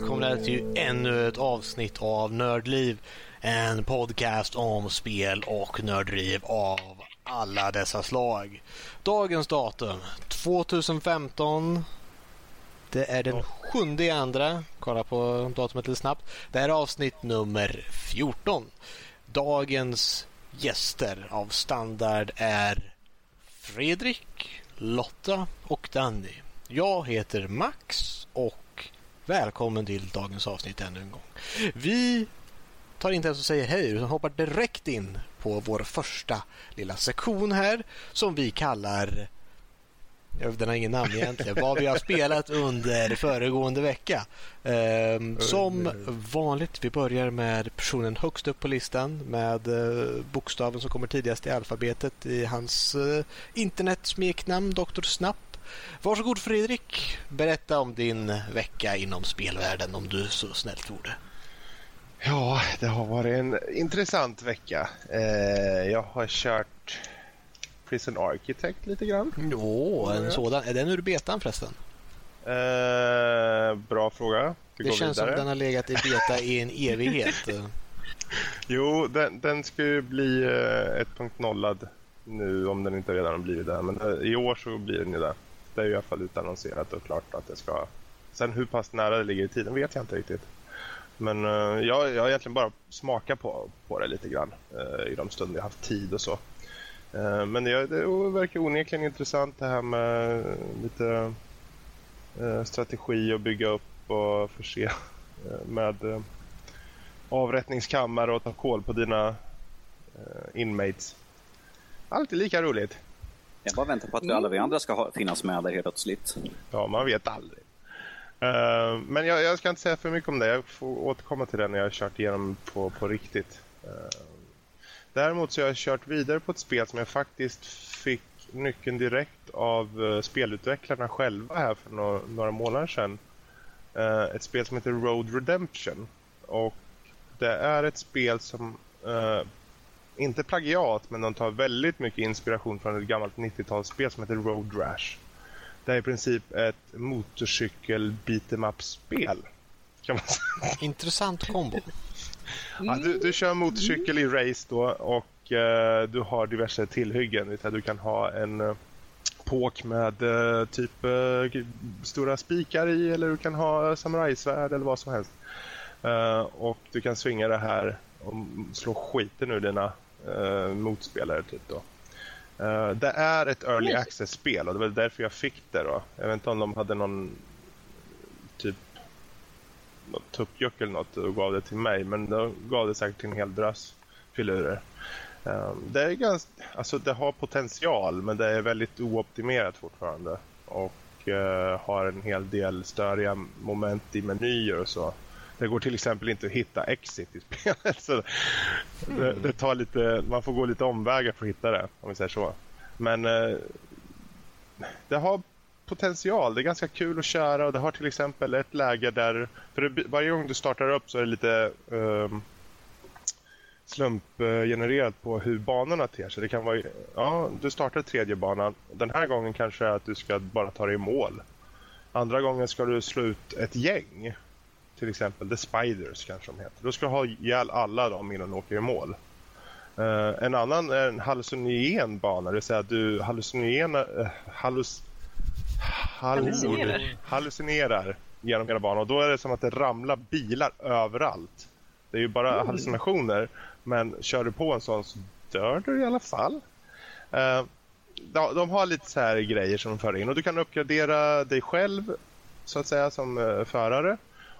välkomna till ännu ett avsnitt av Nördliv. En podcast om spel och nördriv av alla dessa slag. Dagens datum 2015. Det är den sjunde i andra. Kolla på datumet lite snabbt. Det här är avsnitt nummer 14. Dagens gäster av standard är Fredrik, Lotta och Danny. Jag heter Max och välkommen till dagens avsnitt ännu en gång. Vi tar inte ens och säger hej utan hoppar direkt in på vår första lilla sektion här som vi kallar den har ingen namn egentligen. Vad vi har spelat under föregående vecka. Ehm, som vanligt, vi börjar med personen högst upp på listan med eh, bokstaven som kommer tidigast i alfabetet i hans eh, internetsmeknamn Dr. Snapp. Varsågod Fredrik, berätta om din vecka inom spelvärlden om du så snällt vore. Ja, det har varit en intressant vecka. Eh, jag har kört Prison Architect lite grann. Jo, en sådan. Är den ur betan förresten? Eh, bra fråga. Vi det känns vidare. som den har legat i beta i en evighet. jo, den, den ska ju bli eh, 1.0 nu om den inte redan har blivit det. Men eh, i år så blir den ju det. Det är i alla fall utannonserat och klart att det ska... Sen hur pass nära det ligger i tiden vet jag inte riktigt. Men uh, jag, jag har egentligen bara smakat på, på det lite grann uh, i de stunder jag haft tid och så. Uh, men det, det verkar onekligen intressant det här med lite strategi och bygga upp och förse med avrättningskammare och ta koll på dina inmates. Alltid lika roligt. Jag bara väntar på att vi alla vi andra ska ha, finnas med där helt plötsligt. Ja, man vet aldrig. Uh, men jag, jag, ska inte säga för mycket om det. Jag får återkomma till det när jag har kört igenom på, på riktigt. Uh, däremot så har jag kört vidare på ett spel som jag faktiskt fick nyckeln direkt av uh, spelutvecklarna själva här för några, några månader sedan. ett spel som heter Road Redemption. Och det är ett spel som inte plagiat, men de tar väldigt mycket inspiration från ett gammalt 90-talsspel som heter Road Rash. Det är i princip ett motorcykel beat'em up-spel. Kan man säga. Intressant kombo. Ja, du, du kör motorcykel i race då och uh, du har diverse tillhyggen. Du kan ha en uh, påk med uh, typ uh, stora spikar i eller du kan ha samurajsvärd eller vad som helst. och du kan svinga det här och slå skiten ur dina uh, motspelare typ då. Uh, det är ett early access-spel och det var därför jag fick det då. Jag vet inte om de hade någon typ något tuppjuck eller något och gav det till mig men de gav det säkert till en hel drös filurer. Uh, det är ganska, alltså det har potential men det är väldigt ooptimerat fortfarande och uh, har en hel del störiga moment i menyer och så. Det går till exempel inte att hitta exit i spelet. Så det, det, tar lite, man får gå lite omvägar för att hitta det, om vi säger så. Men eh, det har potential. Det är ganska kul att köra och det har till exempel ett läge där... För det, varje gång du startar upp så är det lite eh, slumpgenererat på hur banorna ter sig. Det kan vara, ja, du startar tredje banan. Den här gången kanske är att du ska bara ta dig i mål. Andra gången ska du slå ut ett gäng till exempel The Spiders kanske de heter. Då ska du ha ihjäl alla dem innan du åker i mål. Uh, en annan är en hallucinogen bana, det vill säga att du hallucinerar, uh, hallus, hallucinerar. hallucinerar genom hela banan. Och då är det som att det ramlar bilar överallt. Det är ju bara mm. hallucinationer, men kör du på en sån så dör du i alla fall. Uh, de, de, har lite så här grejer som de för in och du kan uppgradera dig själv så att säga som förare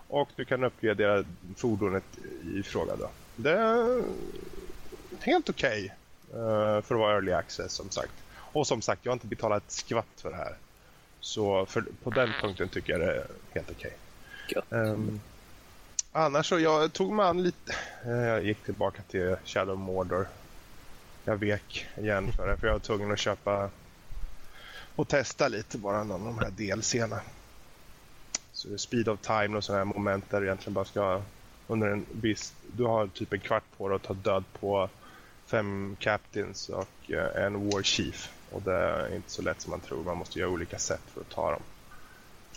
och du kan uppgradera fordonet i fråga. Då. Det är helt okej okay, uh, eh, för att vara early access som sagt. Och som sagt, jag har inte betalat ett skvatt för det här. Så för, på den punkten tycker jag det är helt okej. Okay. Um, ehm, annars så, jag tog mig an lite... Uh, jag gick tillbaka till Shadow Mordor. Jag vek igen för det, för jag var tvungen att köpa och testa lite bara någon av de här delserna speed of time och sådana här moment där du egentligen bara ska under en viss... Du har typ en kvart på dig att ta död på fem captains och eh, en war chief. Och det är inte så lätt som man tror. Man måste göra olika sätt för att ta dem.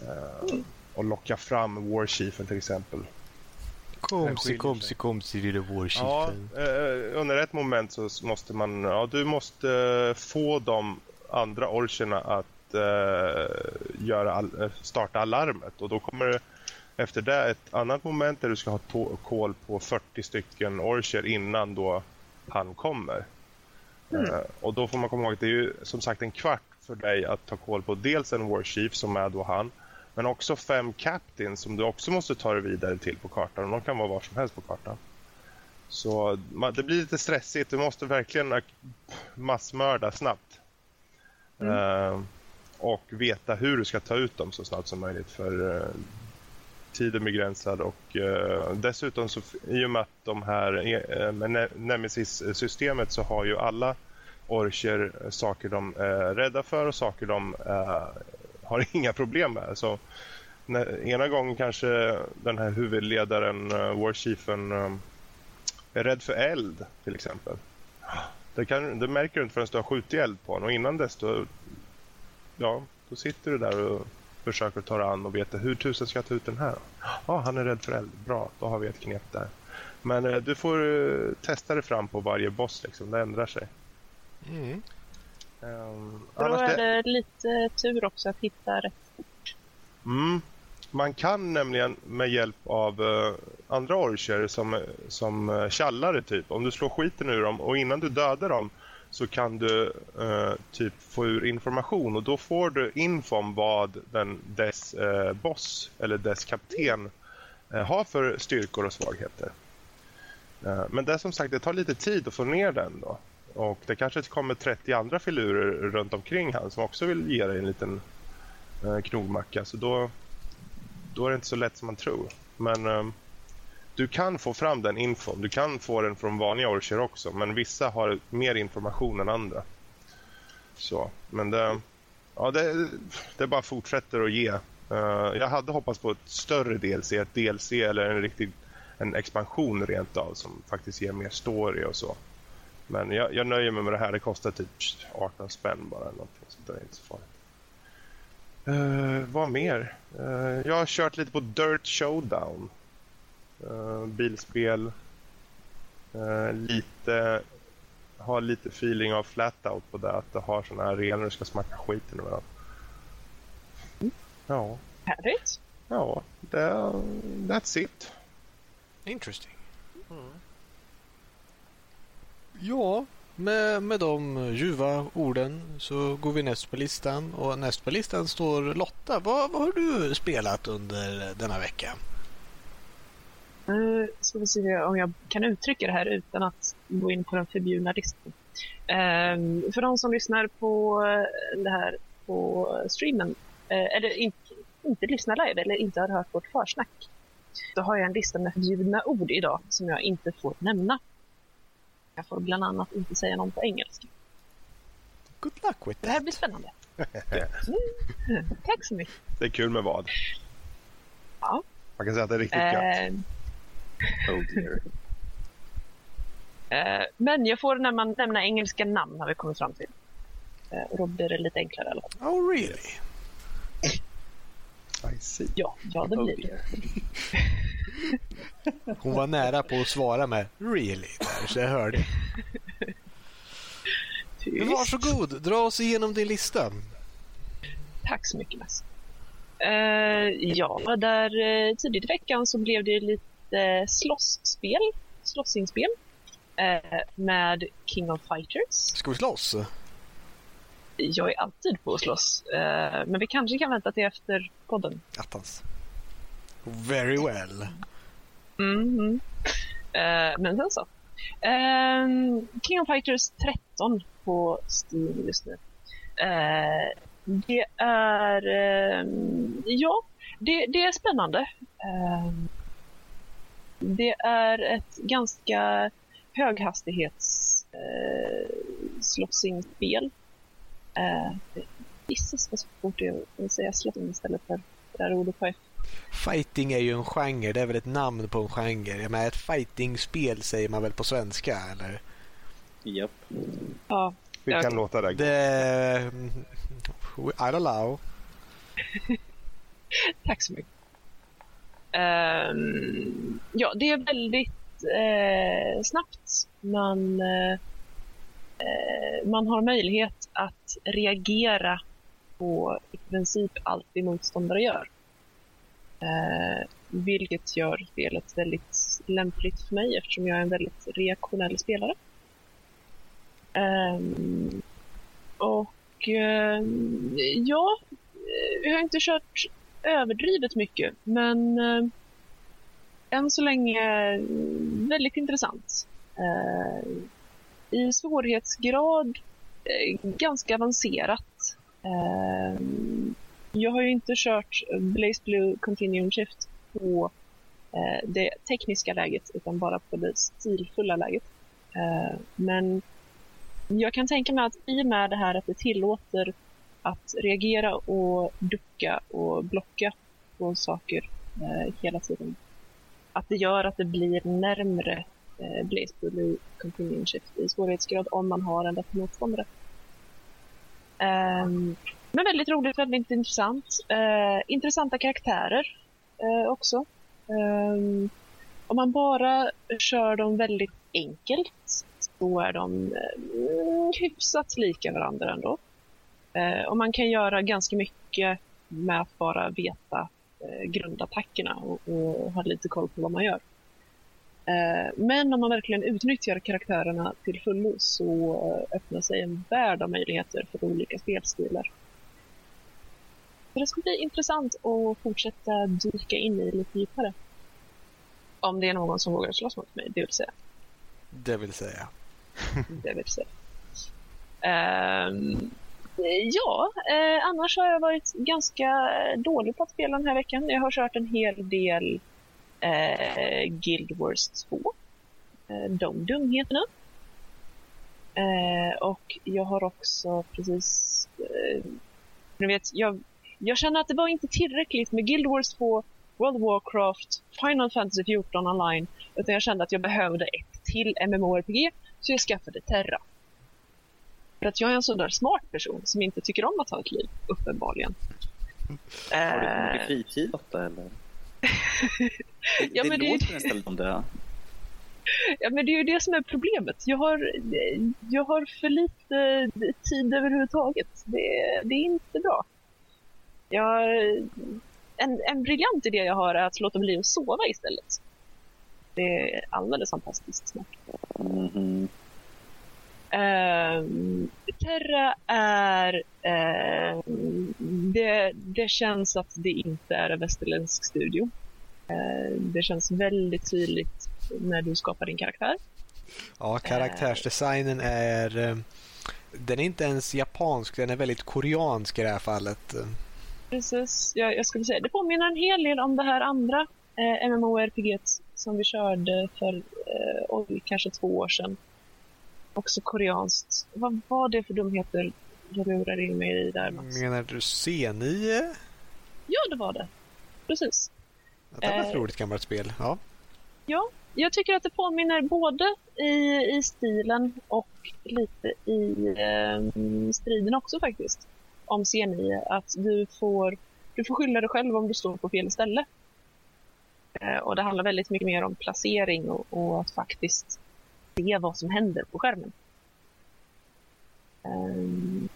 Uh, och locka fram Warchiefen till exempel. Komsi, komsi, komsi, lille Ja, Warchiefen. eh, under ett moment så måste man, ja du måste eh, få de andra orcherna att eh, göra all, eh, starta alarmet och då kommer det efter det ett annat moment där du ska ha koll på 40 stycken orcher innan då han kommer. Eh, och då får man komma ihåg att det är ju som sagt en kvart för dig att ta koll på dels en warchief som är då han men också fem captains som du också måste ta dig vidare till på kartan. Och de kan vara var som helst på kartan. Så det blir lite stressigt. Du måste verkligen ak- massmörda snabbt. Eh, och veta hur du ska ta ut dem så snabbt som möjligt. För eh, tiden begränsad och eh, dessutom så i och med att de här eh, med Ne- Nemesis-systemet så har ju alla orcher saker de är rädda för och saker de eh, har inga problem med. Så när, ena gången kanske den här huvudledaren, eh, warchiefen, eh, är rädd för eld till exempel. Det, kan, det märker du inte förrän du har skjutit eld på honom och innan dess då, ja, då sitter du där och försöker ta dig an och veta hur tusen ska jag ta ut den här? Ja, han är rädd för eld. Bra, då har vi ett knep där. Men eh, du får eh, testa dig fram på varje boss liksom. Det ändrar sig. Mm. Um, Då är det lite tur också att hitta rätt. Mm. Man kan nämligen med hjälp av eh, andra orcher som, som uh, typ. Om du slår skiten ur dem och innan du dödar dem så kan du eh, typ få ur information och då får du info om vad den, dess eh, boss eller dess kapten eh, har för styrkor och svagheter. Eh, men det som sagt, det tar lite tid att få ner den då. Och det kanske kommer 30 andra filurer runt omkring han som också vill ge dig en liten eh, knogmacka. Så då, då är det inte så lätt som man tror. Men eh, du kan få fram den infon. Du kan få den från vanliga orcher också. Men vissa har mer information än andra. Så, men det, ja, det, det bara fortsätter att ge. Uh, jag hade hoppats på ett större DLC, ett DLC eller en riktig en expansion rent av som faktiskt ger mer story och så. Men jag, jag nöjer mig med det här. Det kostar typ 18 spänn bara. Eller någonting, så det är inte så farligt. Uh, vad mer? Uh, jag har kört lite på Dirt Showdown. Uh, bilspel. Uh, lite har lite feeling av flatout på det. Att det har såna här arenor du ska smacka skiten ur varandra. Ja, Härligt. ja. Det, that's it. Interesting. Ja, med, med de ljuva orden så går vi näst på listan. Och näst på listan står Lotta. Vad, vad har du spelat under denna vecka? Nu ska vi se om jag kan uttrycka det här utan att gå in på den förbjudna listan. Ehm, för de som lyssnar på det här på streamen, eh, eller inte, inte lyssnar live eller inte har hört vårt försnack, så har jag en lista med förbjudna ord idag som jag inte får nämna. Jag får bland annat inte säga någon på engelska. Good luck with Det här that. blir spännande. Mm. Tack så mycket. Det är kul med vad? Ja. Man kan säga att det är riktigt gött. Ehm, Oh dear. Eh, Men jag får nämna, nämna engelska namn har vi kommit fram till. Eh, Och då blir det lite enklare i alla fall. Oh really? I see. Ja, ja det Oh blir det. dear. Hon var nära på att svara med really där, så jag hörde. Men varsågod, dra oss igenom din lista. Tack så mycket Mess. Eh, ja, där eh, tidigt i veckan så blev det lite slåssspel, slåssingspel eh, med King of Fighters. Ska vi slåss? Jag är alltid på att slåss, eh, men vi kanske kan vänta till efter podden. Attans. Very well. Mhm. Eh, men sen så. Ehm, King of Fighters 13 på Steam just nu. Eh, det är... ehm, ja, det, det är spännande. Ehm, det är ett ganska höghastighets uh, slåssingspel. Uh, det gissas vad svårt det är att säga slåssing istället för det där ordet på F. Fighting är ju en genre, det är väl ett namn på en genre. Jag menar, ett fightingspel säger man väl på svenska, eller? Japp. Ja, Vi kan låta det gå. Det... I don't know. Tack så mycket. Ehm, ja, det är väldigt eh, snabbt. Man, eh, eh, man har möjlighet att reagera på i princip allt din motståndare gör. Eh, vilket gör spelet väldigt lämpligt för mig eftersom jag är en väldigt reaktionell spelare. Ehm, ehm, eh, och eh, ja, jag har inte kört överdrivet mycket men eh, än så länge eh, väldigt intressant. Eh, I svårighetsgrad eh, ganska avancerat. Eh, jag har ju inte kört Blaze Blue Continuum Shift på det tekniska läget utan bara på det stilfulla läget. Men jag kan tänka mig att i och med det här att det tillåter att reagera och ducka och blocka på saker eh, hela tiden. Att det gör att det blir närmre eh, Blazepool i Companion Shift i svårighetsgrad om man har en lätt motståndare. Um, men väldigt roligt, väldigt intressant. Uh, intressanta karaktärer uh, också. Um, om man bara kör dem väldigt enkelt så är de uh, hyfsat lika varandra ändå. Eh, och man kan göra ganska mycket med att bara veta eh, grundattackerna och, och ha lite koll på vad man gör. Eh, men om man verkligen utnyttjar karaktärerna till fullo så öppnar sig en värld av möjligheter för olika spelstilar. Så det ska bli intressant att fortsätta dyka in i lite djupare. Om det är någon som vågar slåss mot mig, det vill säga. Det vill säga. det vill säga. Um, ja, eh, annars har jag varit ganska eh, dålig på att spela den här veckan. Jag har kört en hel del eh, Guild Wars 2. Eh, de dumheterna. Eh, och jag har också precis... Eh, ni vet, jag, jag känner att det var inte tillräckligt med Guild Wars 2, World of Warcraft, Final Fantasy 14 online. Utan jag kände att jag behövde ett till MMORPG så jag skaffade Terra. För att jag är en sån där smart person som inte tycker om att ha ett liv, uppenbarligen. Har du mycket fritid Lotta eller? ja, det låter det... nästan som det. Ja, men det är ju det som är problemet. Jag har, jag har för lite tid överhuvudtaget. Det, det är inte bra. Jag, en, en briljant idé jag har är att låta bli att sova istället. Det är alldeles fantastiskt smart. Mm -hmm. Uh, Terra är... Uh, det, det känns att det inte är en västerländsk studio. Uh, det känns väldigt tydligt när du skapar din karaktär. Ja, karaktärsdesignen är... Eh, den är inte ens japansk, den är väldigt koreansk i det här fallet. Precis, jag, jag skulle säga det påminner en hel del om det här andra eh, MMORPG som vi körde för eh, kanske två år sedan. Också koreanskt. Vad var det för dumheter du lurade in mig i där Mats? Menar du C9? Ja, det var det. Precis. det var ett eh, roligt gammalt spel. Ja. ja, jag tycker att det påminner både i, i stilen och lite i eh, striden också faktiskt. Om C9. Att du får, du får skylla dig själv om du står på fel ställe. Eh, och det handlar väldigt mycket mer om placering och, och att faktiskt se vad som händer på skärmen. Um,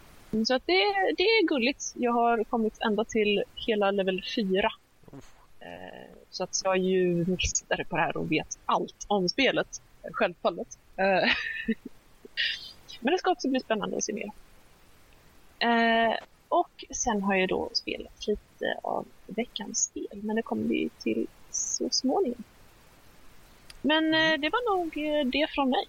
så att det, det är gulligt. Jag har kommit ända till hela level 4. Uh, så att jag är ju mästare på det här och vet allt om spelet, självfallet. Uh, men det ska också bli spännande att se mer. Uh, och sen har jag då spelat lite av veckans spel, men det kommer vi till så småningom. Men eh, mm. det var nog eh, det från mig.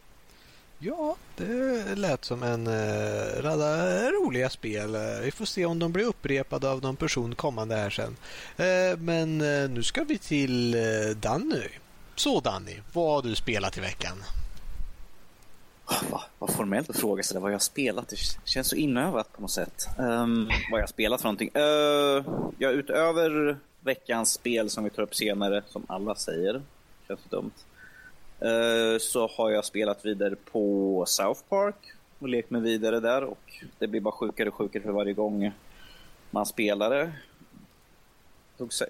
Ja, det lät som en uh, radda roliga spel. vi får se om de blir upprepade av någon person kommande här sen. Uh, men uh, nu ska vi till uh, Danny. Så Danny, vad har du spelat i veckan? Vad, vad formellt att fråga sig vad jag har spelat. Det känns så inövat på något sätt. Um, vad jag har spelat för någonting. Uh, ja, utöver veckans spel som vi tar upp senare, som alla säger, känns dumt. Eh, så har jag spelat vidare på South Park och lekt mig vidare där och det blir bara sjukare och sjukare för varje gång man spelar det.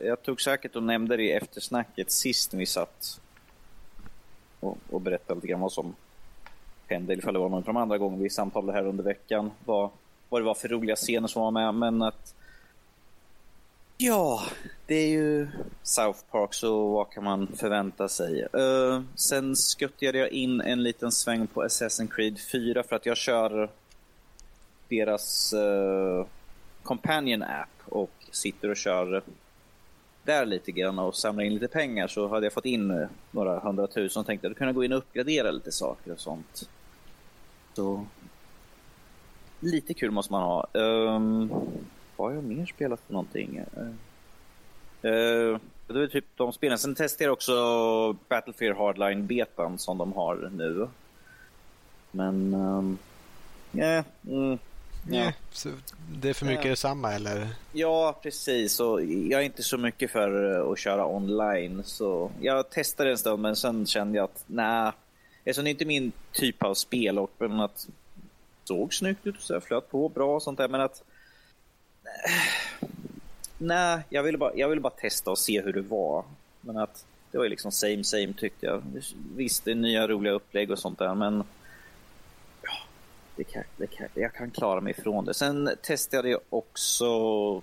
jag tog säkert och nämnde det i eftersnacket sist när vi satt och, och berättade lite grann vad som hände, ifall det var någon av de andra gången vi samtalade här under veckan, vad, vad det var för roliga scener som var med, men att Ja, det är ju South Park, så vad kan man förvänta sig? Uh, sen skuttade jag in en liten sväng på Assassin's Creed 4 för att jag kör deras uh, Companion app och sitter och kör där lite grann och samlar in lite pengar så hade jag fått in eh, några hundratusen och tänkte att jag kunde gå in och uppgradera lite saker och sånt. Så lite kul måste man ha. Um, vad har jag mer spelat för någonting? Uh, det är typ de spelen. Sen testade jag också Battlefield Hardline-betan som de har nu. Men... Um, yeah, mm, Ja. Så det är för mycket ja. detsamma eller? Ja, precis. Och jag är inte så mycket för att köra online. Så jag testade en stund men sen kände jag att nej, eftersom det inte är min typ av spel och men att såg snyggt ut och så flöt på bra och sånt där men att nej, jag ville bara, jag ville bara testa och se hur det var. Men att det var ju liksom same same tyckte jag. Visst, det är nya roliga upplägg och sånt där men det kan, det kan, jag kan klara mig ifrån det. Sen testade jag också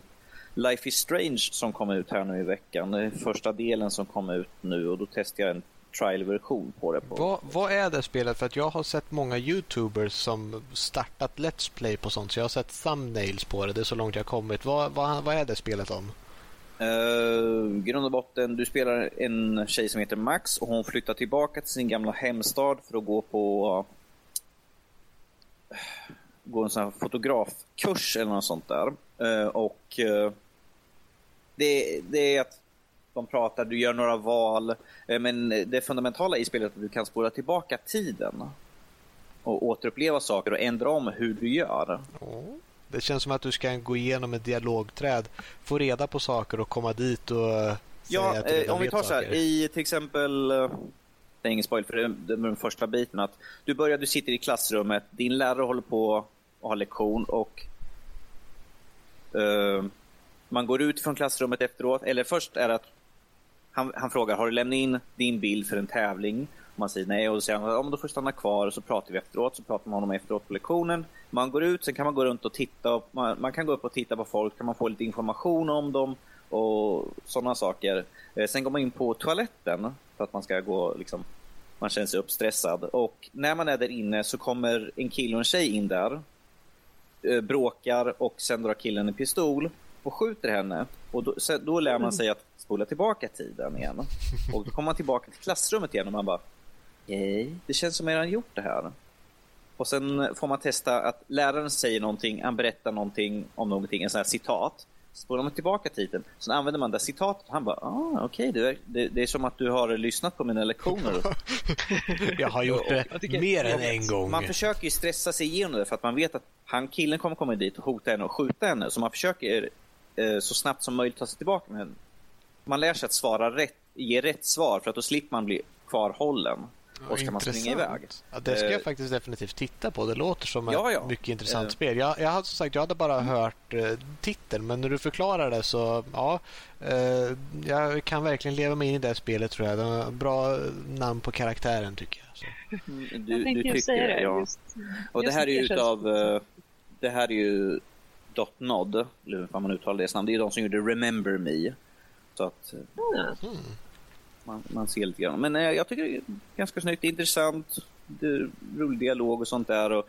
Life is Strange som kom ut här nu i veckan. Det är första delen som kom ut nu och då testade jag en trial-version på det. På. Vad, vad är det spelet? För att jag har sett många YouTubers som startat Let's Play på sånt så jag har sett thumbnails på det. Det är så långt jag kommit. Vad, vad, vad är det spelet om? Uh, grund och botten, du spelar en tjej som heter Max och hon flyttar tillbaka till sin gamla hemstad för att gå på gå en sån här fotografkurs eller något sånt där. Uh, och uh, det, det, är att de pratar, du gör några val. Uh, men det fundamentala i spelet är att du kan spola tillbaka tiden. Och återuppleva saker och ändra om hur du gör. Det känns som att du ska gå igenom ett dialogträd, få reda på saker och komma dit och Ja, om vi tar så här, i till exempel det är ingen spoil för det den första biten. Att du börjar, du sitter i klassrummet, din lärare håller på att ha lektion och uh, man går ut från klassrummet efteråt. Eller först är det att han, han frågar, har du lämnat in din bild för en tävling? Man säger nej och då säger han, ja då får du stanna kvar och så pratar vi efteråt. Så pratar man med honom efteråt på lektionen. Man går ut, sen kan man gå runt och titta. Och man, man kan gå upp och titta på folk, kan man få lite information om dem och sådana saker. Eh, sen går man in på toaletten för att man ska gå liksom, man känner sig uppstressad. Och när man är där inne så kommer en kille och en tjej in där, eh, bråkar och sen drar killen en pistol och skjuter henne. Och då, då lär man sig att spola tillbaka tiden igen. Och då kommer man tillbaka till klassrummet igen och man bara, nej, det känns som att jag redan gjort det här. Och sen får man testa att läraren säger någonting, han berättar någonting om någonting, en sån här citat spolar man tillbaka tiden, så använder man det citatet och han bara, ah, okej, okay, det, det, det, är som att du har lyssnat på mina lektioner. jag har gjort det och, tycker, mer än en gång. Man försöker stressa sig igenom det för att man vet att han, killen kommer komma dit och hota henne och skjuta henne, så man försöker eh, så snabbt som möjligt ta sig tillbaka med henne. Man lär sig att svara rätt, ge rätt svar för att då slipper man bli kvarhållen och ska man springa iväg. Ja, det ska jag uh, faktiskt definitivt titta på. Det låter som ja, ett ja. mycket intressant uh, spel. Jag, jag hade som sagt, jag hade bara mm. hört uh, titeln, men när du förklarar det så ja, jag kan verkligen leva mig in i det spelet tror jag. Det bra namn på karaktären tycker jag. Så. Mm, du, jag du tycker säga det. Ja. Just, och det här är ju utav, det här är ju Dotnod, eller hur man uttalar det namn. Det är de som gjorde Remember Me. Så att, mm man, man ser lite grann. Men eh, jag tycker det är ganska snyggt, intressant, det rolig dialog och sånt där. Och,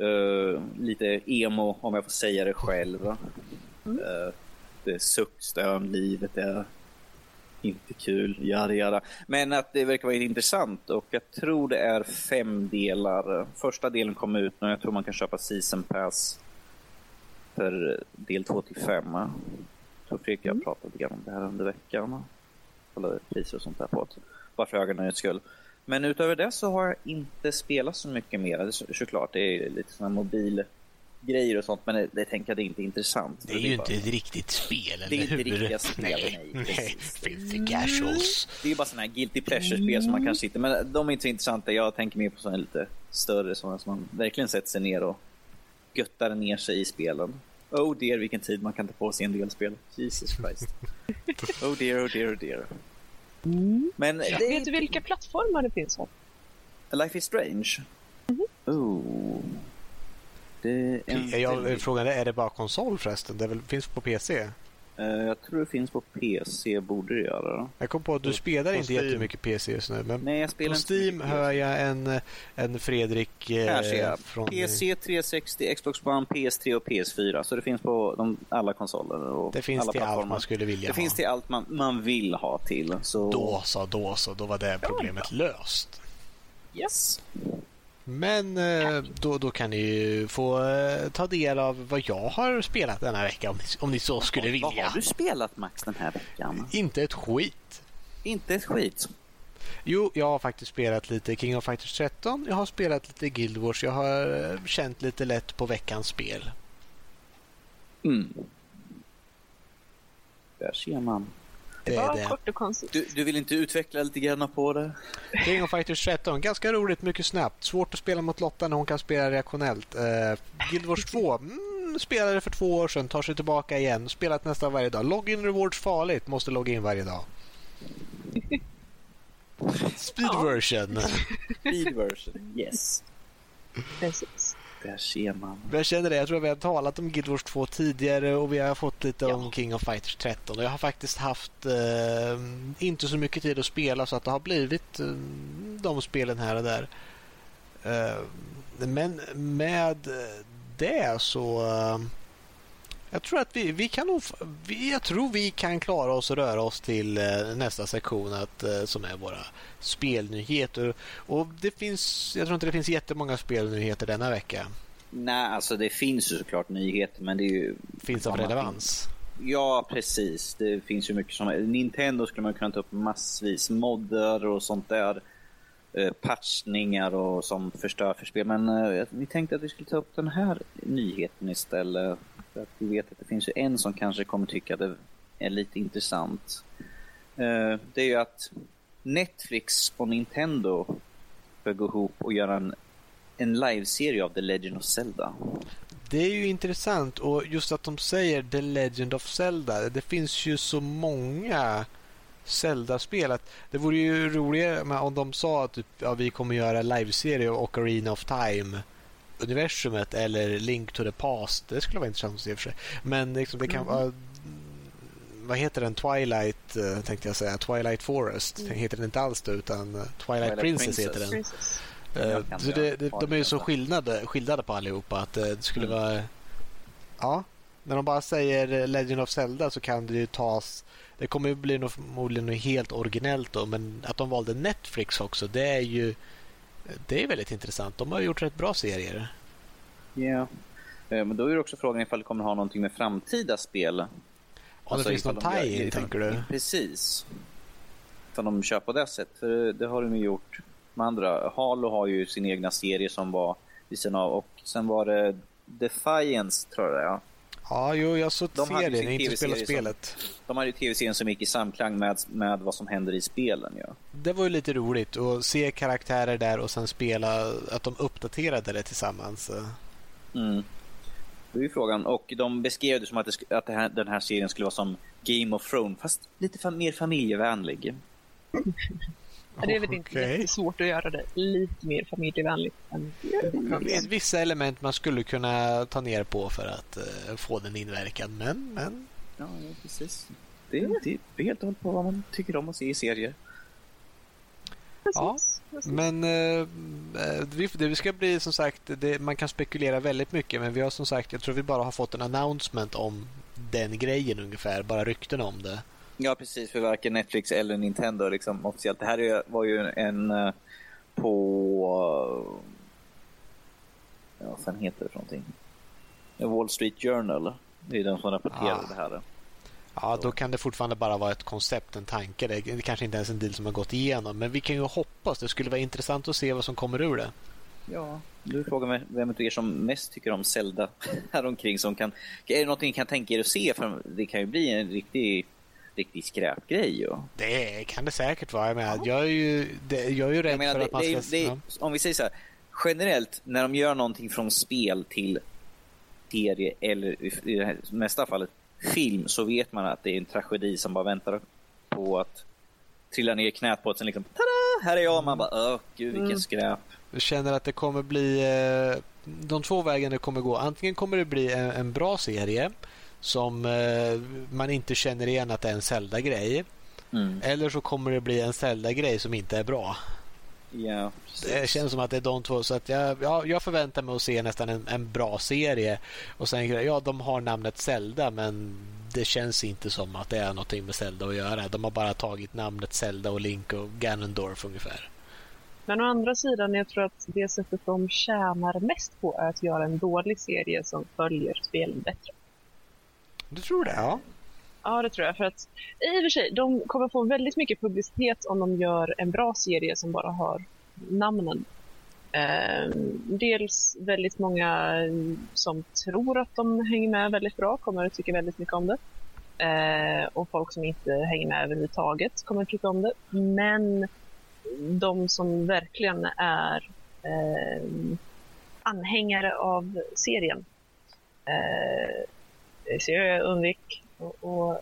uh, lite emo om jag får säga det själv. Mm. Uh, det är suckstön, livet är inte kul, jada jada. Men att det verkar vara intressant och jag tror det är fem delar. Första delen kom ut nu, jag tror man kan köpa season pass för del 2 till 5. Jag tror Fredrik och jag mm. pratade lite grann om det här under veckan kollade priser och sånt där på det. Bara för ögonens skull. Men utöver det så har jag inte spelat så mycket mer. Det såklart, det är lite sådana mobilgrejer och sånt, men det, det tänker jag det är inte intressant. Det är ju inte ett riktigt spel, eller Det är inte riktiga spel, nej. nej, nej filthy casuals. Det är ju bara sådana här guilty pleasure-spel som man kan sitta men de är inte så intressanta. Jag tänker mer på sådana lite större, sådana som man verkligen sätter sig ner och göttar ner sig i spelen. Oh dear, vilken tid man kan ta på sig en del spel. Jesus Christ. oh dear, oh dear, oh dear. Men det Vet du vilka plattformar det finns? Här? Life is Strange. Oh. Det är en Jag, frågan är, är det bara konsol förresten? Det väl, finns på PC? Eh, jag tror det finns på PC, borde det göra. Jag kom på att du spelar på inte Steam. jättemycket PC just nu. Men Nej, jag på spelar inte så Steam hör jag en, en Fredrik eh, Här ser jag. från... PC, 360, Xbox One, PS3 och PS4. Så det finns på de, alla konsoler och Det finns alla till allt man skulle vilja Det ha. finns till allt man, man vill ha till. Så... Då så, då så. Då var det problemet löst. Yes. Men eh, då, då kan ni ju få eh, ta del av vad jag har spelat denna vecka om ni, om ni så skulle Vad vilja. har du spelat Max den här veckan? Inte ett skit. Inte ett skit. Jo, jag har faktiskt spelat lite King of Fighters 13. Jag har spelat lite Guild Wars. Jag har eh, känt lite lätt på veckans spel. Mm. Där ser man. Det var det. kort och koncist. Du, du vill inte utveckla lite grann på det? King of Fighters 13. Ganska roligt, mycket snabbt. Svårt att spela mot Lotta när hon kan spela reaktionellt. Uh, Guild Wars 2. Mm, spelade för två år sedan, tar sig tillbaka igen. Spelat nästan varje dag. Login rewards farligt. Måste logga in varje dag. Speed version. Speed version. Yes. Precis. Där ser man. Jag känner det. Jag tror att vi har talat om Guild Wars 2 tidigare och vi har fått lite Ja. om King of Fighters 13. Och jag har faktiskt haft eh, inte så mycket tid att spela så att det har blivit eh, de spelen här och där. Eh, men med det så... Jag tror att vi, vi kan nog, jag tror vi kan klara oss och röra oss till eh, nästa sektion att, eh, som är våra spelnyheter. Och det finns, jag tror inte det finns jättemånga spelnyheter denna vecka. Nej, alltså det finns ju såklart nyheter, men det är ju... Finns av relevans. Ja, precis. Det finns ju mycket som... Nintendo skulle man kunna ta upp massvis. Modder och sånt där. Eh, patchningar och som förstör för spel. Men eh, vi tänkte att vi skulle ta upp den här nyheten istället. För att vi vet att det finns ju en som kanske kommer tycka att det är lite intressant. Eh, det är ju att Netflix och Nintendo bör gå ihop och göra en, en liveserie av The Legend of Zelda. Det är ju intressant och just att de säger The Legend of Zelda. Det finns ju så många Zelda-spel att det vore ju roligare om de sa att typ, ja, vi kommer göra liveserie av Ocarina of Time universumet eller Link to the Past. Det skulle vara intressant att se i och för sig. Men liksom, det kan Mm. vara vad heter den? Twilight eh, tänkte jag säga. Twilight Forest. Den heter den inte alls det utan eh, Twilight, Twilight Princess, Princess. heter den. Så inte det, det, de är ju så skillnade, skillade på allihopa att det skulle Mm. vara... Ja, när de bara säger Legend of Zelda så kan det ju tas... Det kommer ju bli nog förmodligen något helt originellt då men att de valde Netflix också det är ju... Det är väldigt intressant. De har gjort rätt bra serier. Ja. Eh, Men då är det också frågan ifall det kommer ha någonting med framtida spel. Om Alltså, det finns någon de gör- tänker du? Precis. Ifall de kör på det sättet. För det har de ju gjort med andra. Halo har ju sin egna serie som var vid sidan av. Och sen var det Defiance tror jag. Ja, jo, jag såg De serien. Jag har inte spelat TV-serie som- spelet. De hade ju tv-serien som gick i samklang med, med vad som händer i spelen. Ja. Det var ju lite roligt att se karaktärer där och sen spela att de uppdaterade det tillsammans. Mm. Det är ju frågan. Och de beskrev det som att, det, att det här, den här serien skulle vara som Game of Thrones. Fast lite mer familjevänlig. Det är väl inte Okej. jättesvårt att göra det lite mer familjevänligt. än Det finns vissa element man skulle kunna ta ner på för att eh, få den inverkan. Men, men Ja, precis. Det, är helt och hållet på vad man tycker om att se i serier. Ja. Men eh, vi- det ska bli som sagt, det, man kan spekulera väldigt mycket men vi har som sagt, jag tror vi bara har fått en announcement om den grejen ungefär, bara rykten om det. Ja, precis. För varken Netflix eller Nintendo liksom, officiellt. Det här är, var ju en eh, på... eh, Ja, vad fan heter det för någonting? Wall Street Journal. Det är den som rapporterar Ah. det här. Ja, då kan det fortfarande bara vara ett koncept, en tanke. Det är kanske inte ens en deal som har gått igenom men vi kan ju hoppas. Det skulle vara intressant att se vad som kommer ur det. Ja, du frågar mig vem av er som mest tycker om Zelda häromkring som kan... Är det någonting ni kan tänka er att se? För det kan ju bli en riktig, riktig skräpgrej ju. Det kan det säkert vara. Jag, menar, jag, är, ju, det, jag är ju rädd menar, för det, att man ska... det, ja. om vi säger så här, generellt när de gör någonting från spel till serie eller i det här mesta fallet film så vet man att det är en tragedi som bara väntar på att trilla ner knät på ett. Sen liksom, tada! Här är jag. Man bara, åh gud vilken Mm. skräp. Jag känner att det kommer bli eh, de två vägarna det kommer gå. Antingen kommer det bli en, en bra serie som eh, man inte känner igen att det är en Zelda-grej. Mm. Eller så kommer det bli en Zelda-grej som inte är bra. Ja, precis. Det känns som att det är de två. Så att jag, ja, jag förväntar mig att se nästan en, en bra serie. Och sen, ja, de har namnet Zelda men det känns inte som att det är någonting med Zelda att göra. De har bara tagit namnet Zelda och Link och Ganondorf ungefär. Men å andra sidan, jag tror att det sättet de tjänar mest på är att göra en dålig serie som följer spelen bättre. Du tror det? Ja. Ja, det tror jag. För att, I och för sig, de kommer få väldigt mycket publicitet om de gör en bra serie som bara har namnen. Eh, dels väldigt många som tror att de hänger med väldigt bra kommer att tycka väldigt mycket om det. Eh, och folk som inte hänger med överhuvudtaget kommer att tycka om det. Men de som verkligen är eh, anhängare av serien eh, så jag undvik och, och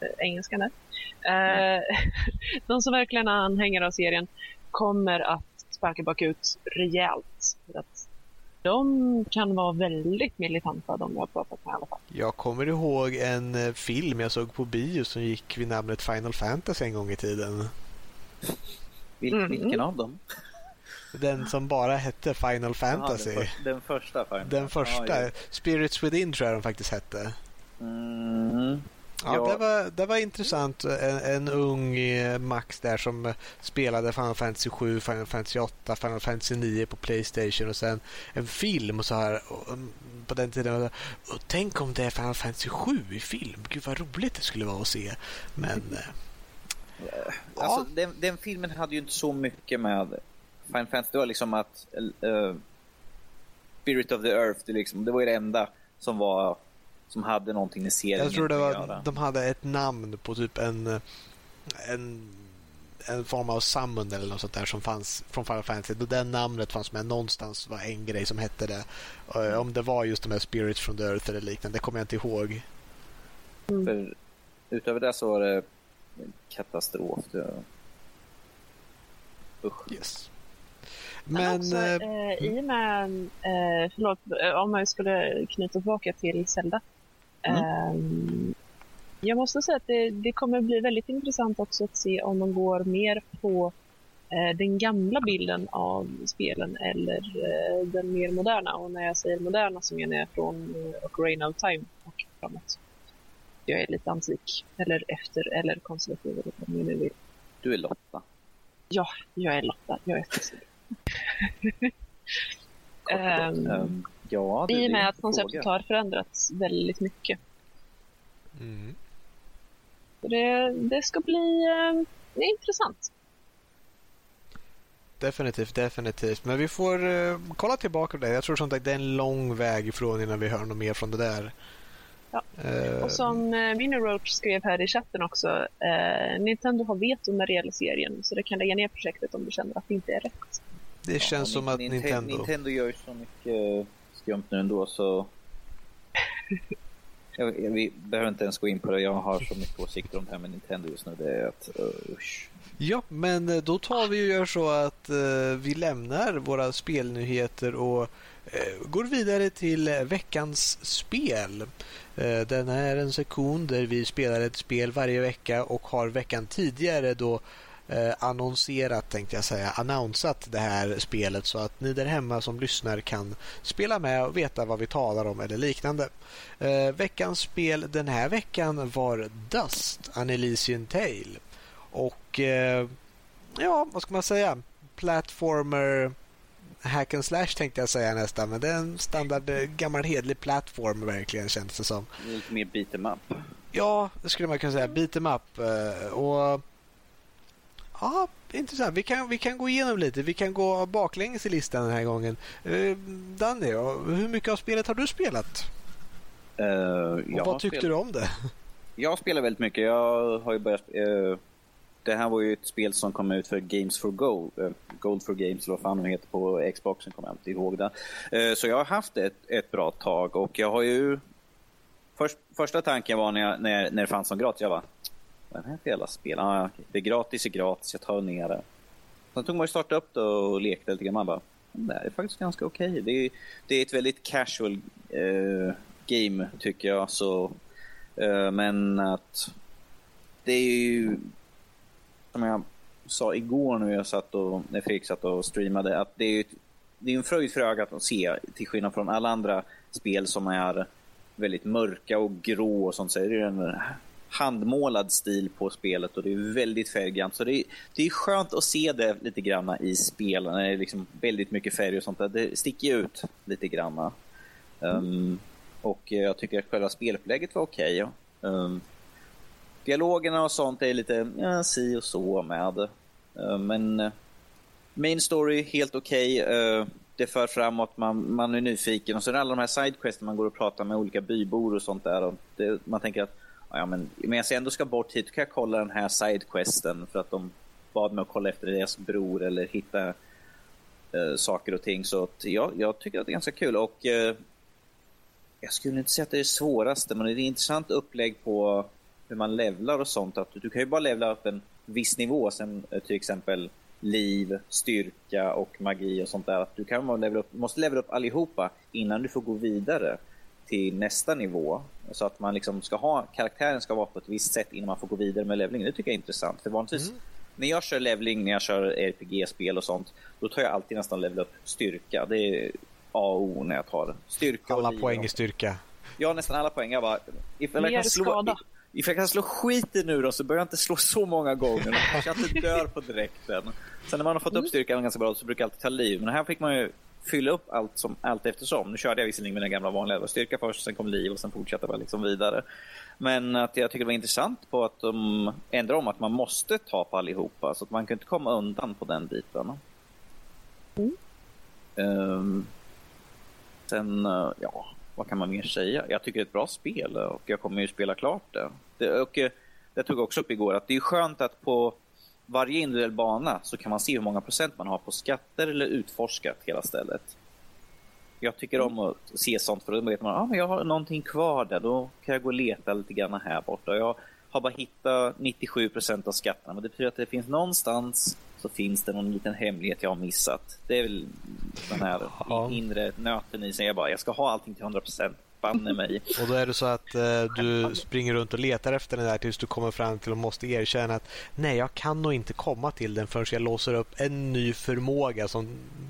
eh, engelskan där. Eh, de som verkligen är anhängare av serien kommer att sparka bakut rejält. För att de kan vara väldigt militanta, de jag har pratat med i alla fall. Jag kommer ihåg en eh, film jag såg på bio som gick vid namnet Final Fantasy en gång i tiden. Vil, Mm. Vilken av dem? Den som bara hette Final Fantasy. Ja, den, för, den första. Final Den första, Ja, Spirits Within tror jag den faktiskt hette. ja. Mm. Ja, Ja. Det, var, det var intressant. En, en ung eh, Max där som eh, spelade Final Fantasy 7, Final Fantasy 8, Final Fantasy 9 på Playstation och sen en film och så här och, um, på den tiden. Och, och tänk om det är Final Fantasy 7 i film. Gud vad roligt det skulle vara att se. Men eh, Alltså, den, den filmen hade ju inte så mycket med Final Fantasy. Det var liksom att eh, Spirit of the Earth, det, liksom, det var ju det enda som var som hade någonting med serien jag tror det var, de hade ett namn på typ en, en en form av summon eller något sånt där som fanns från Final Fantasy. Det namnet fanns med någonstans var en grej som hette det. Eh, Om det var just de här Spirits from the Earth eller liknande, det kommer jag inte ihåg. För utöver det så var det katastrof. Det... Usch. Yes. Men, Men också, eh, eh, i och med, eh, förlåt, eh, om jag skulle knyta tillbaka till Zelda. Mm. Eh, jag måste säga att det, det kommer bli väldigt intressant också att se om de går mer på eh, den gamla bilden av spelen eller den mer moderna. Och när jag säger moderna så menar jag från Ocarina of Time och framåt. Jag är lite antik, eller efter, eller konservativ, eller vad ni nu vill. Du är Lotta. Ja, jag är Lotta, jag är. Ehm, Ehm, ja, det, I och med att konceptet fråga. har förändrats väldigt mycket. mm. Så Det, det ska bli eh, det är intressant. Definitivt, definitivt. Men vi får eh, kolla tillbaka på det. Jag tror som sagt det är en lång väg ifrån innan vi hör något mer från det där. Ja. Eh, Och som eh, Mini Roach skrev här i chatten också, eh, Nintendo har veto när det gäller serien så det kan lägga ner projektet om du känner att det inte är rätt. Det känns Ja, som att Ninte- Nintendo... Nintendo gör ju så mycket skumt nu ändå så... Jag, jag, vi behöver inte ens gå in på det. Jag har så mycket åsikter om det här med Nintendo just nu. Det är att, uh, usch. Ja, men eh, då tar vi och gör så att eh, vi lämnar våra spelnyheter och eh, går vidare till eh, veckans spel. Eh, den är en sektion där vi spelar ett spel varje vecka och har veckan tidigare då eh, annonserat, tänkte jag säga, annonsat det här spelet så att ni där hemma som lyssnar kan spela med och veta vad vi talar om eller liknande. Eh, veckans spel den här veckan var Dust, An Elysian Tale. Och eh, ja, vad ska man säga? Platformer hack and slash tänkte jag säga nästan. Men det är en standard eh, gammal hedlig plattform verkligen känns det som. Lite mer beat em up. Ja, det skulle man kunna säga. Beat em up. eh, Och ja, intressant. Vi kan, vi kan gå igenom lite. Vi kan gå baklänges i listan den här gången. Eh, Danny, hur mycket av spelet har du spelat? Uh, Och vad tyckte du om det? Jag spelar väldigt mycket. Jag har ju börjat... Uh, det här var ju ett spel som kom ut för Games for Gold, eh, Gold for Games eller vad fan de heter på Xboxen, kommer jag inte ihåg det. Så jag har haft ett, ett bra tag och jag har ju... Först, första tanken var när, jag, när, när det fanns som gratis, jag bara, vad är det här för jävla spel? Ah, okay. Det är gratis är gratis, jag tar ner det. Sen tog man ju starta upp det och lekte lite grann. Man bara, det här är faktiskt ganska okej. Okay. Det, är, det är ett väldigt casual eh, game tycker jag. Så, eh, men att det är ju som jag sa igår när jag satt och när Fredrik satt och streamade att det är, det är en fröjd för ögat att se till skillnad från alla andra spel som är väldigt mörka och grå och sånt så är det den handmålad stil på spelet och det är väldigt färggrant. Så det är, det är skönt att se det lite grann i spelen. Det är liksom väldigt mycket färg och sånt. Där. Det sticker ut lite grann. Um, ehm, och jag tycker att själva spelupplägget var okej. Okay. Um, dialogerna och sånt är lite ja, si och så med. Uh, men eh, main story helt okej. Okay. Uh, det för framåt, man, man är nyfiken och sen alla de här sidequesten man går och pratar med olika bybor och sånt där. Och det, man tänker att ja, men, medan jag ändå ska bort hit kan jag kolla den här sidequesten för att de bad mig att kolla efter deras bror eller hitta uh, saker och ting. Så att, ja, jag tycker att det är ganska kul och uh, jag skulle inte säga att det är det svåraste men det är ett intressant upplägg på hur man levlar och sånt. Att du kan ju bara levla upp en viss nivå, sen uh, till exempel liv, styrka och magi och sånt där. Att du kan bara levla upp, måste levla upp allihopa innan du får gå vidare till nästa nivå. Så att man liksom ska ha, karaktären ska vara på ett visst sätt innan man får gå vidare med levling. Det tycker jag är intressant. För vanligtvis mm. när jag kör levling, när jag kör RPG-spel och sånt, då tar jag alltid nästan level upp styrka. Det är A och O när jag tar styrka Alla poäng i styrka. Ja, nästan alla poäng. Jag bara, ifall jag kan slå, ifall jag kan slå skiten ur dem så börjar jag inte slå så många gånger. Jag inte dör på direkten. Sen när man har fått upp mm. styrkan ganska bra så brukar jag alltid ta liv. Men här fick man ju fylla upp allt, som, allt eftersom. Nu körde jag visserligen med den gamla vanliga styrka först, sen kom liv och sen fortsatte jag liksom vidare. Men att jag tycker det var intressant på att de ändrar om att man måste ta på allihopa, så att man kan inte komma undan på den biten. Mm. Um, sen, uh, ja, vad kan man mer säga? Jag tycker det är ett bra spel och jag kommer ju spela klart det. det och det tog jag också upp igår, att det är skönt att på varje individuell bana så kan man se hur många procent man har på skatter eller utforskat hela stället. Jag tycker om att se sånt för då vet man att ah, jag har någonting kvar där. Då kan jag gå och leta lite grann här borta. Jag har bara hittat 97 procent av skatterna. Men det betyder att det finns någonstans så finns det någon liten hemlighet jag har missat. Det är väl den här ja. inre nöten i sig. Jag bara, jag ska ha allting till 100 procent banne mig. Och då är det så att eh, du springer runt och letar efter den där tills du kommer fram till och måste erkänna att nej, jag kan nog inte komma till den förrän jag låser upp en ny förmåga som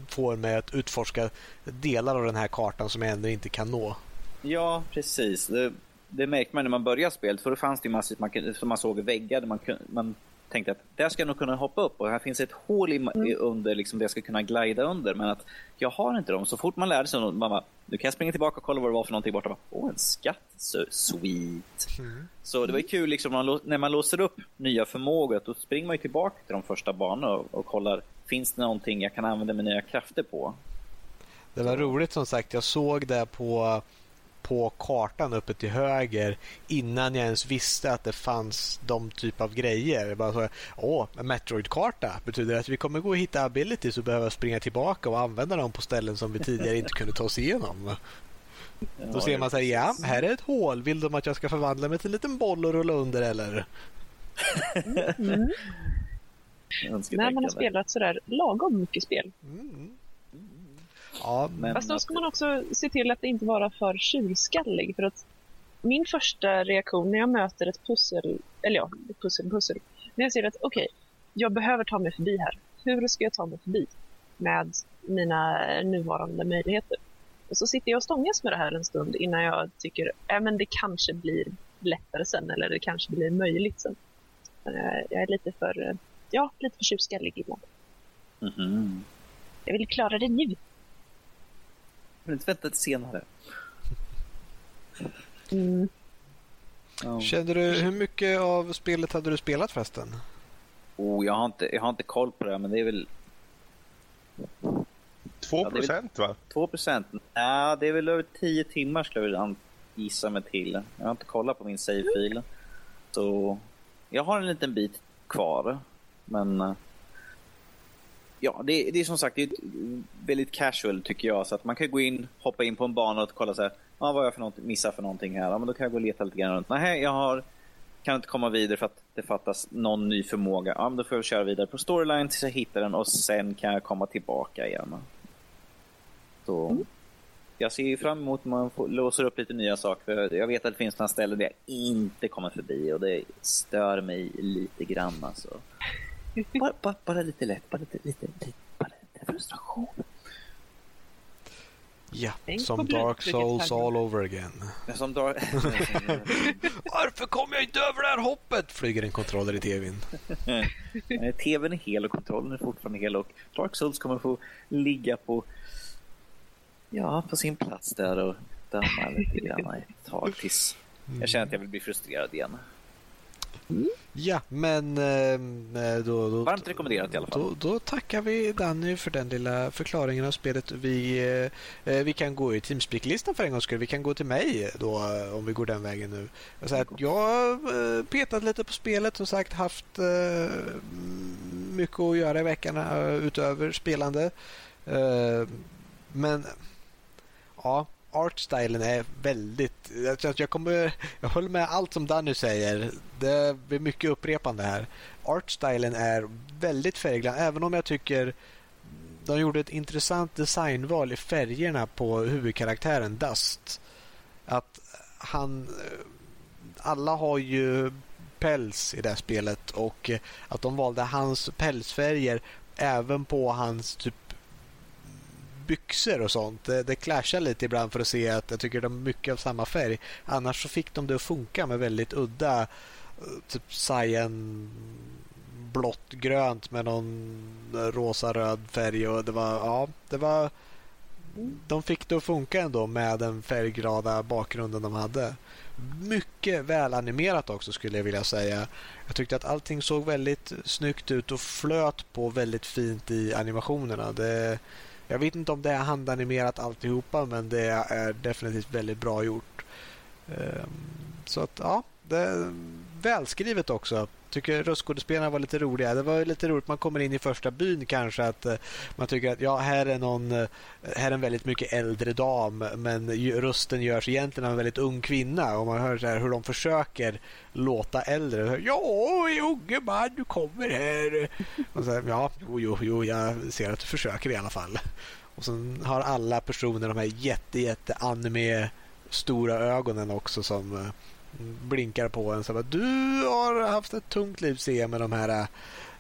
får mig att utforska delar av den här kartan som jag ännu inte kan nå. Ja, precis. Det, det märkte man när man började spelet, för då fanns det massor, man, som man såg väggar där man, man tänkte att där ska jag nog kunna hoppa upp och här finns ett hål i, mm. under liksom, där jag ska kunna glida under. Men att jag har inte dem. Så fort man lärde sig, mamma, nu kan jag springa tillbaka och kolla vad det var för någonting borta. Åh, en skatt. Så sweet. Mm. Så det var ju kul liksom, när man låser upp nya förmågor. Då springer man tillbaka till de första banorna och, och kollar. Finns det någonting jag kan använda mina krafter på? Det var roligt som sagt. Jag såg det på på kartan uppe till höger innan jag ens visste att det fanns de typ av grejer. bara så, Åh, en Metroid-karta betyder att vi kommer gå och hitta abilities och behöva springa tillbaka och använda dem på ställen som vi tidigare inte kunde ta oss igenom. Då ser man så här, ja, här är ett hål. Vill de att jag ska förvandla mig till en liten boll och rulla under eller? Mm. När man har spelat sådär lagom mycket spel. Mm. Ja, men... Fast då ska man också se till att det inte vara för tjurskallig. För att min första reaktion när jag möter ett pussel, eller ja, ett pussel, pussel. När jag ser att okej, okay, jag behöver ta mig förbi här. Hur ska jag ta mig förbi med mina nuvarande möjligheter? Och så sitter jag och stångas med det här en stund innan jag tycker äh, men det kanske blir lättare sen eller det kanske blir möjligt sen. Eh, jag är lite för, ja, lite för tjurskallig ibland. Mm -hmm. Jag vill klara det nu inte vänta till senare. Mm. Oh. Kände du, hur mycket av spelet hade du spelat förresten? Oh, jag, har inte, jag har inte koll på det, men det är väl... 2 procent ja, va? 2 procent? Ja, det är väl över 10 timmar skulle jag gissa mig till. Jag har inte kollat på min save-fil. Så jag har en liten bit kvar. Men ja, det, det är som sagt det är väldigt casual tycker jag. Så att man kan gå in, hoppa in på en bana och kolla så här, ah, vad jag för missar för någonting här. Ja, men då kan jag gå och leta lite grann runt. Nej, jag har, kan inte komma vidare för att det fattas någon ny förmåga. Ja, men då får jag köra vidare på storyline tills jag hittar den och sen kan jag komma tillbaka igen. Så jag ser fram emot att man får, låser upp lite nya saker. Jag vet att det finns några ställen där jag inte kommer förbi och det stör mig lite grann. Alltså. Bara, bara, bara lite lätt, bara lite, lite, lite, bara lite frustration. Ja, Tänk som Dark Souls all over again. Som dark... Varför kom jag inte över det här hoppet? Flyger en kontroller i tvn. tvn är hel och kontrollen är fortfarande hel och Dark Souls kommer få ligga på ja, på sin plats där och döma lite grann ett tag tills jag känner att jag vill bli frustrerad igen. Mm. Ja, men eh, då, då, Varmt rekommenderat i alla fall. Då, då, tackar vi Danny för den lilla förklaringen av spelet. Vi, eh, eh, vi kan gå i Teamspeak-listan för en gångs skull. Vi kan gå till mig då om vi går den vägen nu. Så här, jag har petat lite på spelet, som sagt haft mycket att göra i veckan utöver spelande. Men ja, artstylen är väldigt... Jag, kommer, jag håller med allt som Danny säger. Det blir mycket upprepande här. Artstylen är väldigt färgglad, även om jag tycker de gjorde ett intressant designval i färgerna på huvudkaraktären Dust. Att han... Alla har ju päls i det här spelet och att de valde hans pälsfärger även på hans typ byxor och sånt. Det, det clashar lite ibland för att se att jag tycker de är mycket av samma färg. Annars så fick de det att funka med väldigt udda eh, typ cyan blått grönt med någon rosa röd färg och det var ja, det var de fick det att funka ändå med den färgglada bakgrunden de hade. Mycket välanimerat också skulle jag vilja säga. Jag tyckte att allting såg väldigt snyggt ut och flöt på väldigt fint i animationerna. Det, jag vet inte om det är handanimerat alltihopa men det är definitivt väldigt bra gjort. Ehm, så att ja, det är välskrivet också. Tycker röstskådespelarna var lite roliga. Det var lite roligt man kommer in i första byn kanske att eh, man tycker att ja, här är någon eh, här är en väldigt mycket äldre dam men rösten görs egentligen av en väldigt ung kvinna och man hör så här hur de försöker låta äldre. Ja, unge man, du kommer här. Och så här, ja, jo, jo, jo, jag ser att du försöker i alla fall. Och sen har alla personer de här jätte, jätte anime stora ögonen också som eh, blinkar på en. Så bara, du har haft ett tungt liv ser med de här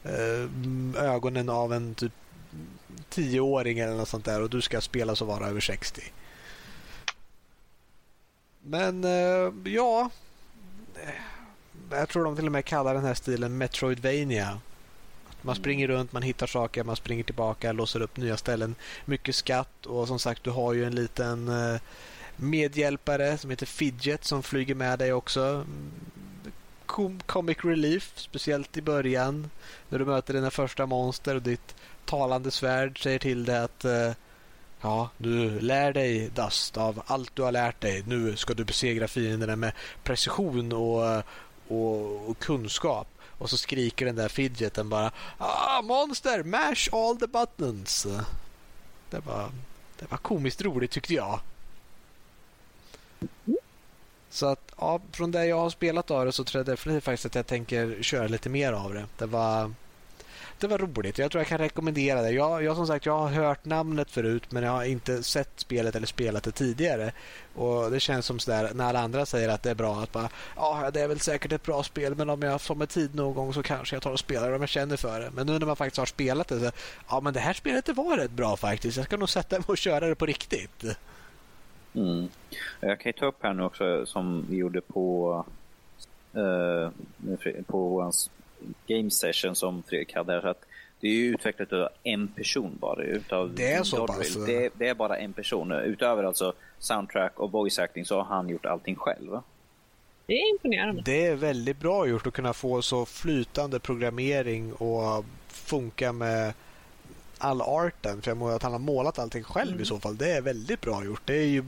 äh, ögonen av en typ tioåring eller något sånt där och du ska spela så vara över 60. Men äh, ja, jag tror de till och med kallar den här stilen Metroidvania. Man springer runt, man hittar saker, man springer tillbaka, låser upp nya ställen. Mycket skatt och som sagt du har ju en liten eh, medhjälpare som heter Fidget som flyger med dig också. Comic relief, speciellt i början när du möter dina första monster och ditt talande svärd säger till dig att eh, Ja, du lär dig Dust av allt du har lärt dig. Nu ska du besegra fienderna med precision och, eh, och, och kunskap. Och så skriker den där fidgeten bara ah, Monster, mash all the buttons. Det var, det var komiskt roligt tyckte jag. Så att ja, från det jag har spelat av det så tror jag definitivt faktiskt att jag tänker köra lite mer av det. Det var, det var roligt. Jag tror jag kan rekommendera det. Jag, jag som sagt jag har hört namnet förut men jag har inte sett spelet eller spelat det tidigare. Och Det känns som sådär när alla andra säger att det är bra att bara ja det är väl säkert ett bra spel men om jag får med tid någon gång så kanske jag tar och spelar det om jag känner för det. Men nu när man faktiskt har spelat det så ja men det här spelet det var rätt bra faktiskt. Jag ska nog sätta mig och köra det på riktigt. Mm. Jag kan ju ta upp här nu också som vi gjorde på uh, på vår game session som Fredrik hade här. Så att det är ju utvecklat av en person bara. Utav det är så pass? Det, det, är bara en person. Utöver alltså soundtrack och voice acting så har han gjort allting själv. Det är imponerande. Det är väldigt bra gjort att kunna få så flytande programmering och funka med all arten. För jag att han har målat allting själv mm. i så fall. Det är väldigt bra gjort. Det är ju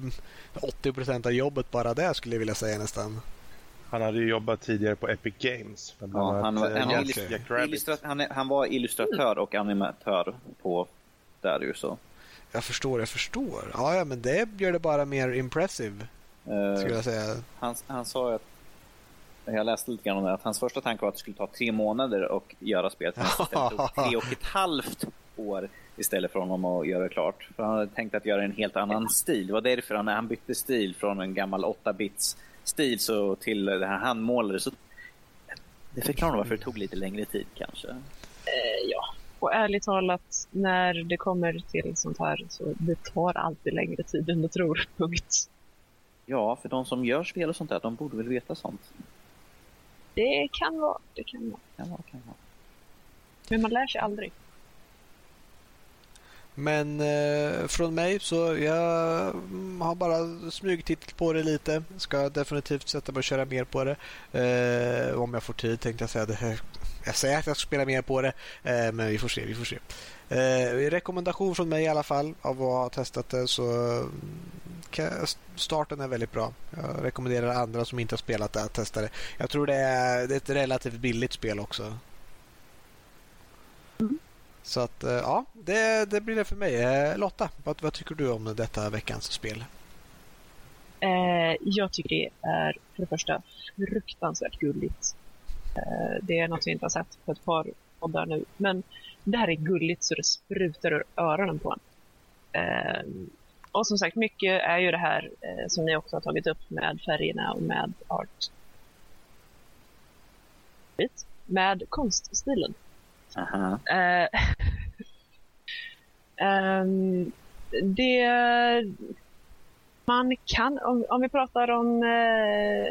80 procent av jobbet bara det skulle jag vilja säga nästan. Han hade ju jobbat tidigare på Epic Games. Ja, han, var, han, han, han illustratör och animatör på där ju så. Jag förstår, jag förstår. Ja, ja, men det gör det bara mer impressive, Eh, skulle jag säga. han, han sa att jag läste lite grann om det, att hans första tanke var att det skulle ta tre månader att göra spelet. Men istället tog tre och ett halvt år istället för honom att göra klart. För han hade tänkt att göra en helt annan stil. Det var därför han, när han bytte stil från en gammal 8-bits stil så till det här handmålade. Så det förklarar varför det tog lite längre tid kanske. Eh, ja. Och ärligt talat, när det kommer till sånt här så det tar alltid längre tid än du tror. Punkt. Ja, för de som gör spel och sånt där, de borde väl veta sånt. Det kan vara, det kan vara. Kan vara, kan vara. Men man lär sig aldrig. Men eh, från mig så jag har bara smygtittat på det lite. Ska definitivt sätta mig och köra mer på det. Eh, om jag får tid tänkte jag säga. Det. Jag säger att jag ska spela mer på det. Eh, men vi får se, vi får se. Eh, rekommendation från mig i alla fall av att ha testat det så mm, starten är väldigt bra. Jag rekommenderar andra som inte har spelat det att testa det. Jag tror det är, det är ett relativt billigt spel också. Mm. Så att eh, ja, det, det blir det för mig. Eh, Lotta, vad, vad tycker du om detta veckans spel? Eh, jag tycker det är för det första fruktansvärt gulligt. Eh, det är något vi inte har sett på ett par poddar nu. Men det här är gulligt så det sprutar ur öronen på en. Eh, och som sagt, mycket är ju det här eh, som ni också har tagit upp med färgerna och med art. Med konststilen. Aha. Eh, ehm, det... Man kan, om, om vi pratar om uh,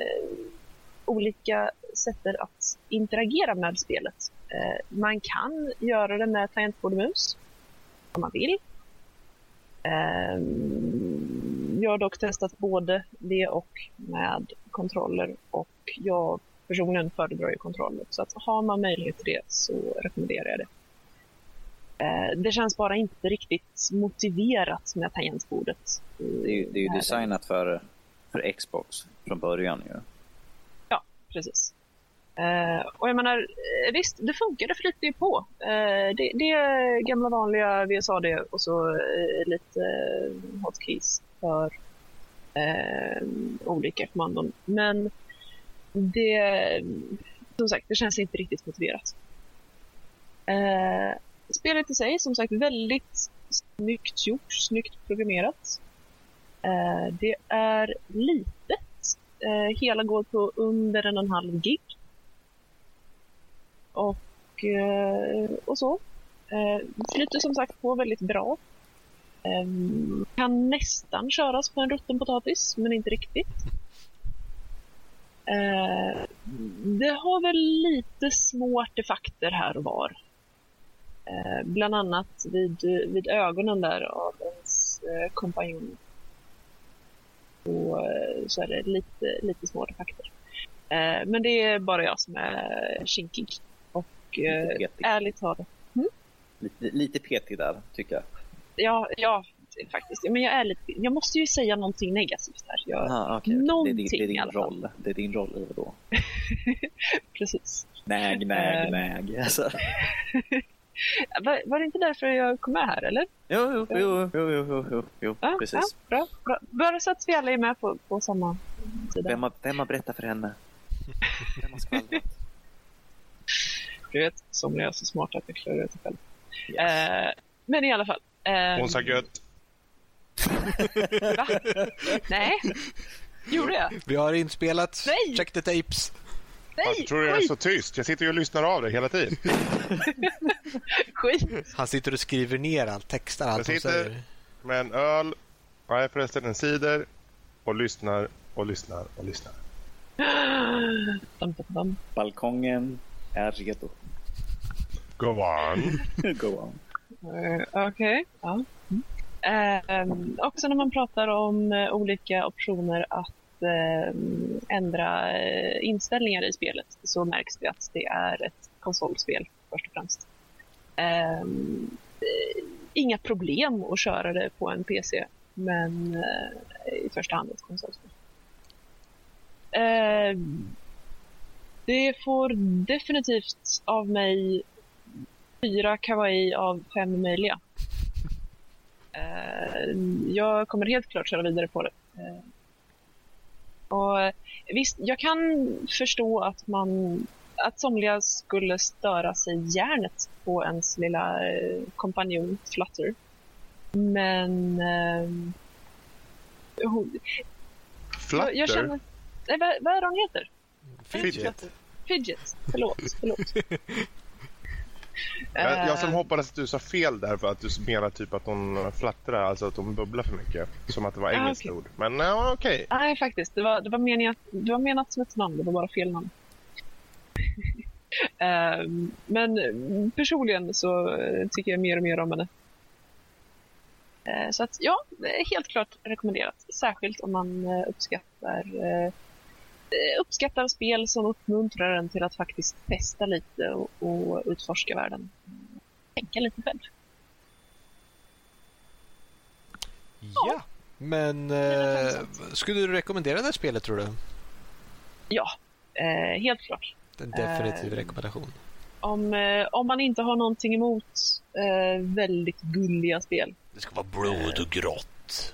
olika sätt att interagera med spelet. Uh, man kan göra det med tangentbord och mus, om man vill. Ehm, jag har dock testat både det och med kontroller och jag personligen föredrar ju kontroller. Så att har man möjlighet till det så rekommenderar jag det. Eh, Det känns bara inte riktigt motiverat med tangentbordet. Det är ju, det är ju designat för, för Xbox från början ju. Precis. Eh, och jag menar, eh, visst, det funkar, det flyter ju på. Det, det är gamla vanliga VSAD och så lite hotkeys för olika kommandon. Men det, som sagt, det känns inte riktigt motiverat. Eh, spelet i sig, som sagt, väldigt snyggt gjort, snyggt programmerat. Eh, det är litet. Eh, hela går på under en och en halv gig. Och, eh, och så. Eh, flyter som sagt på väldigt bra. Eh, kan nästan köras på en rutten potatis, men inte riktigt. Eh, det har väl lite små artefakter här och var. Eh, bland annat vid, vid ögonen där av ens eh, kompanjon. Och, eh, så är det lite, lite små artefakter. Eh, men det är bara jag som är kinkig. Och eh, ärligt talat, Lite, lite petig där, tycker jag. ja, ja faktiskt. Men jag är lite, jag måste ju säga någonting negativt här. Jag, Aha, okej. Det är din, Någonting det är din roll. Det är din roll, vadå? Precis. Näg, näg, Eh. näg. Alltså. Var, var det inte därför jag kom med här, eller? Jo, jo, jo, jo, jo, jo, jo, jo. Ja, precis. Ja, bra, bra. Bara så att vi alla är med på, på samma sida. Vem, har, vem har berättat för henne? Vem har skvallrat? Du vet, somliga är så smarta att jag klarar ut det själv. Yes. Eh, men i alla fall. Eh, Hon sa gött. Va? Nej. Gjorde jag? Vi har inspelat. Nej! Check the tapes. Nej! Jag tror jag är så tyst. Jag sitter ju och lyssnar av det hela tiden. skit. Han sitter och skriver ner allt, textar allt Jag sitter- säger. Med en öl, nej förresten en cider och lyssnar och lyssnar och lyssnar. Dum, dum, dum. Balkongen är redo. Go on. Go on. Eh, Okej. Ja. Mm. Eh, också när man pratar om eh, olika optioner att ehm, ändra eh, inställningar i spelet så märks det att det är ett konsolspel först och främst. Ehm, eh, inga problem att köra det på en PC men eh, i första hand ett konsolspel. Ehm, Det får definitivt av mig fyra kawaii av fem möjliga. Eh, jag kommer helt klart köra vidare på det. Eh, och visst, jag kan förstå att man att somliga skulle störa sig järnet på ens lilla eh, kompanjon Flutter. Men... Eh, hon, Flutter? jag, jag känner... Nej, vad, vad är det hon heter? Fidget. Fidget. Förlåt. förlåt. Jag, jag som Eh, hoppades att du sa fel där för att du menar typ att hon flattrar, alltså att hon bubblar för mycket. Som att det var Ah, engelskt okej. ord. Men ja, okej. Nej, faktiskt. Det var, det, var menat, det var menat som ett namn, det var bara fel namn. Ehm, men personligen så eh, tycker jag mer och mer om henne. Eh, så att ja, helt klart rekommenderat. Särskilt om man eh, uppskattar, eh, eh, uppskattar spel som uppmuntrar en till att faktiskt testa lite och, och utforska världen. Tänka lite själv. Ja, men eh, skulle du rekommendera det här spelet tror du? Ja, eh, helt klart. En definitiv Eh, rekommendation. Om, eh, om man inte har någonting emot eh, väldigt gulliga spel. Det ska vara blod och grått.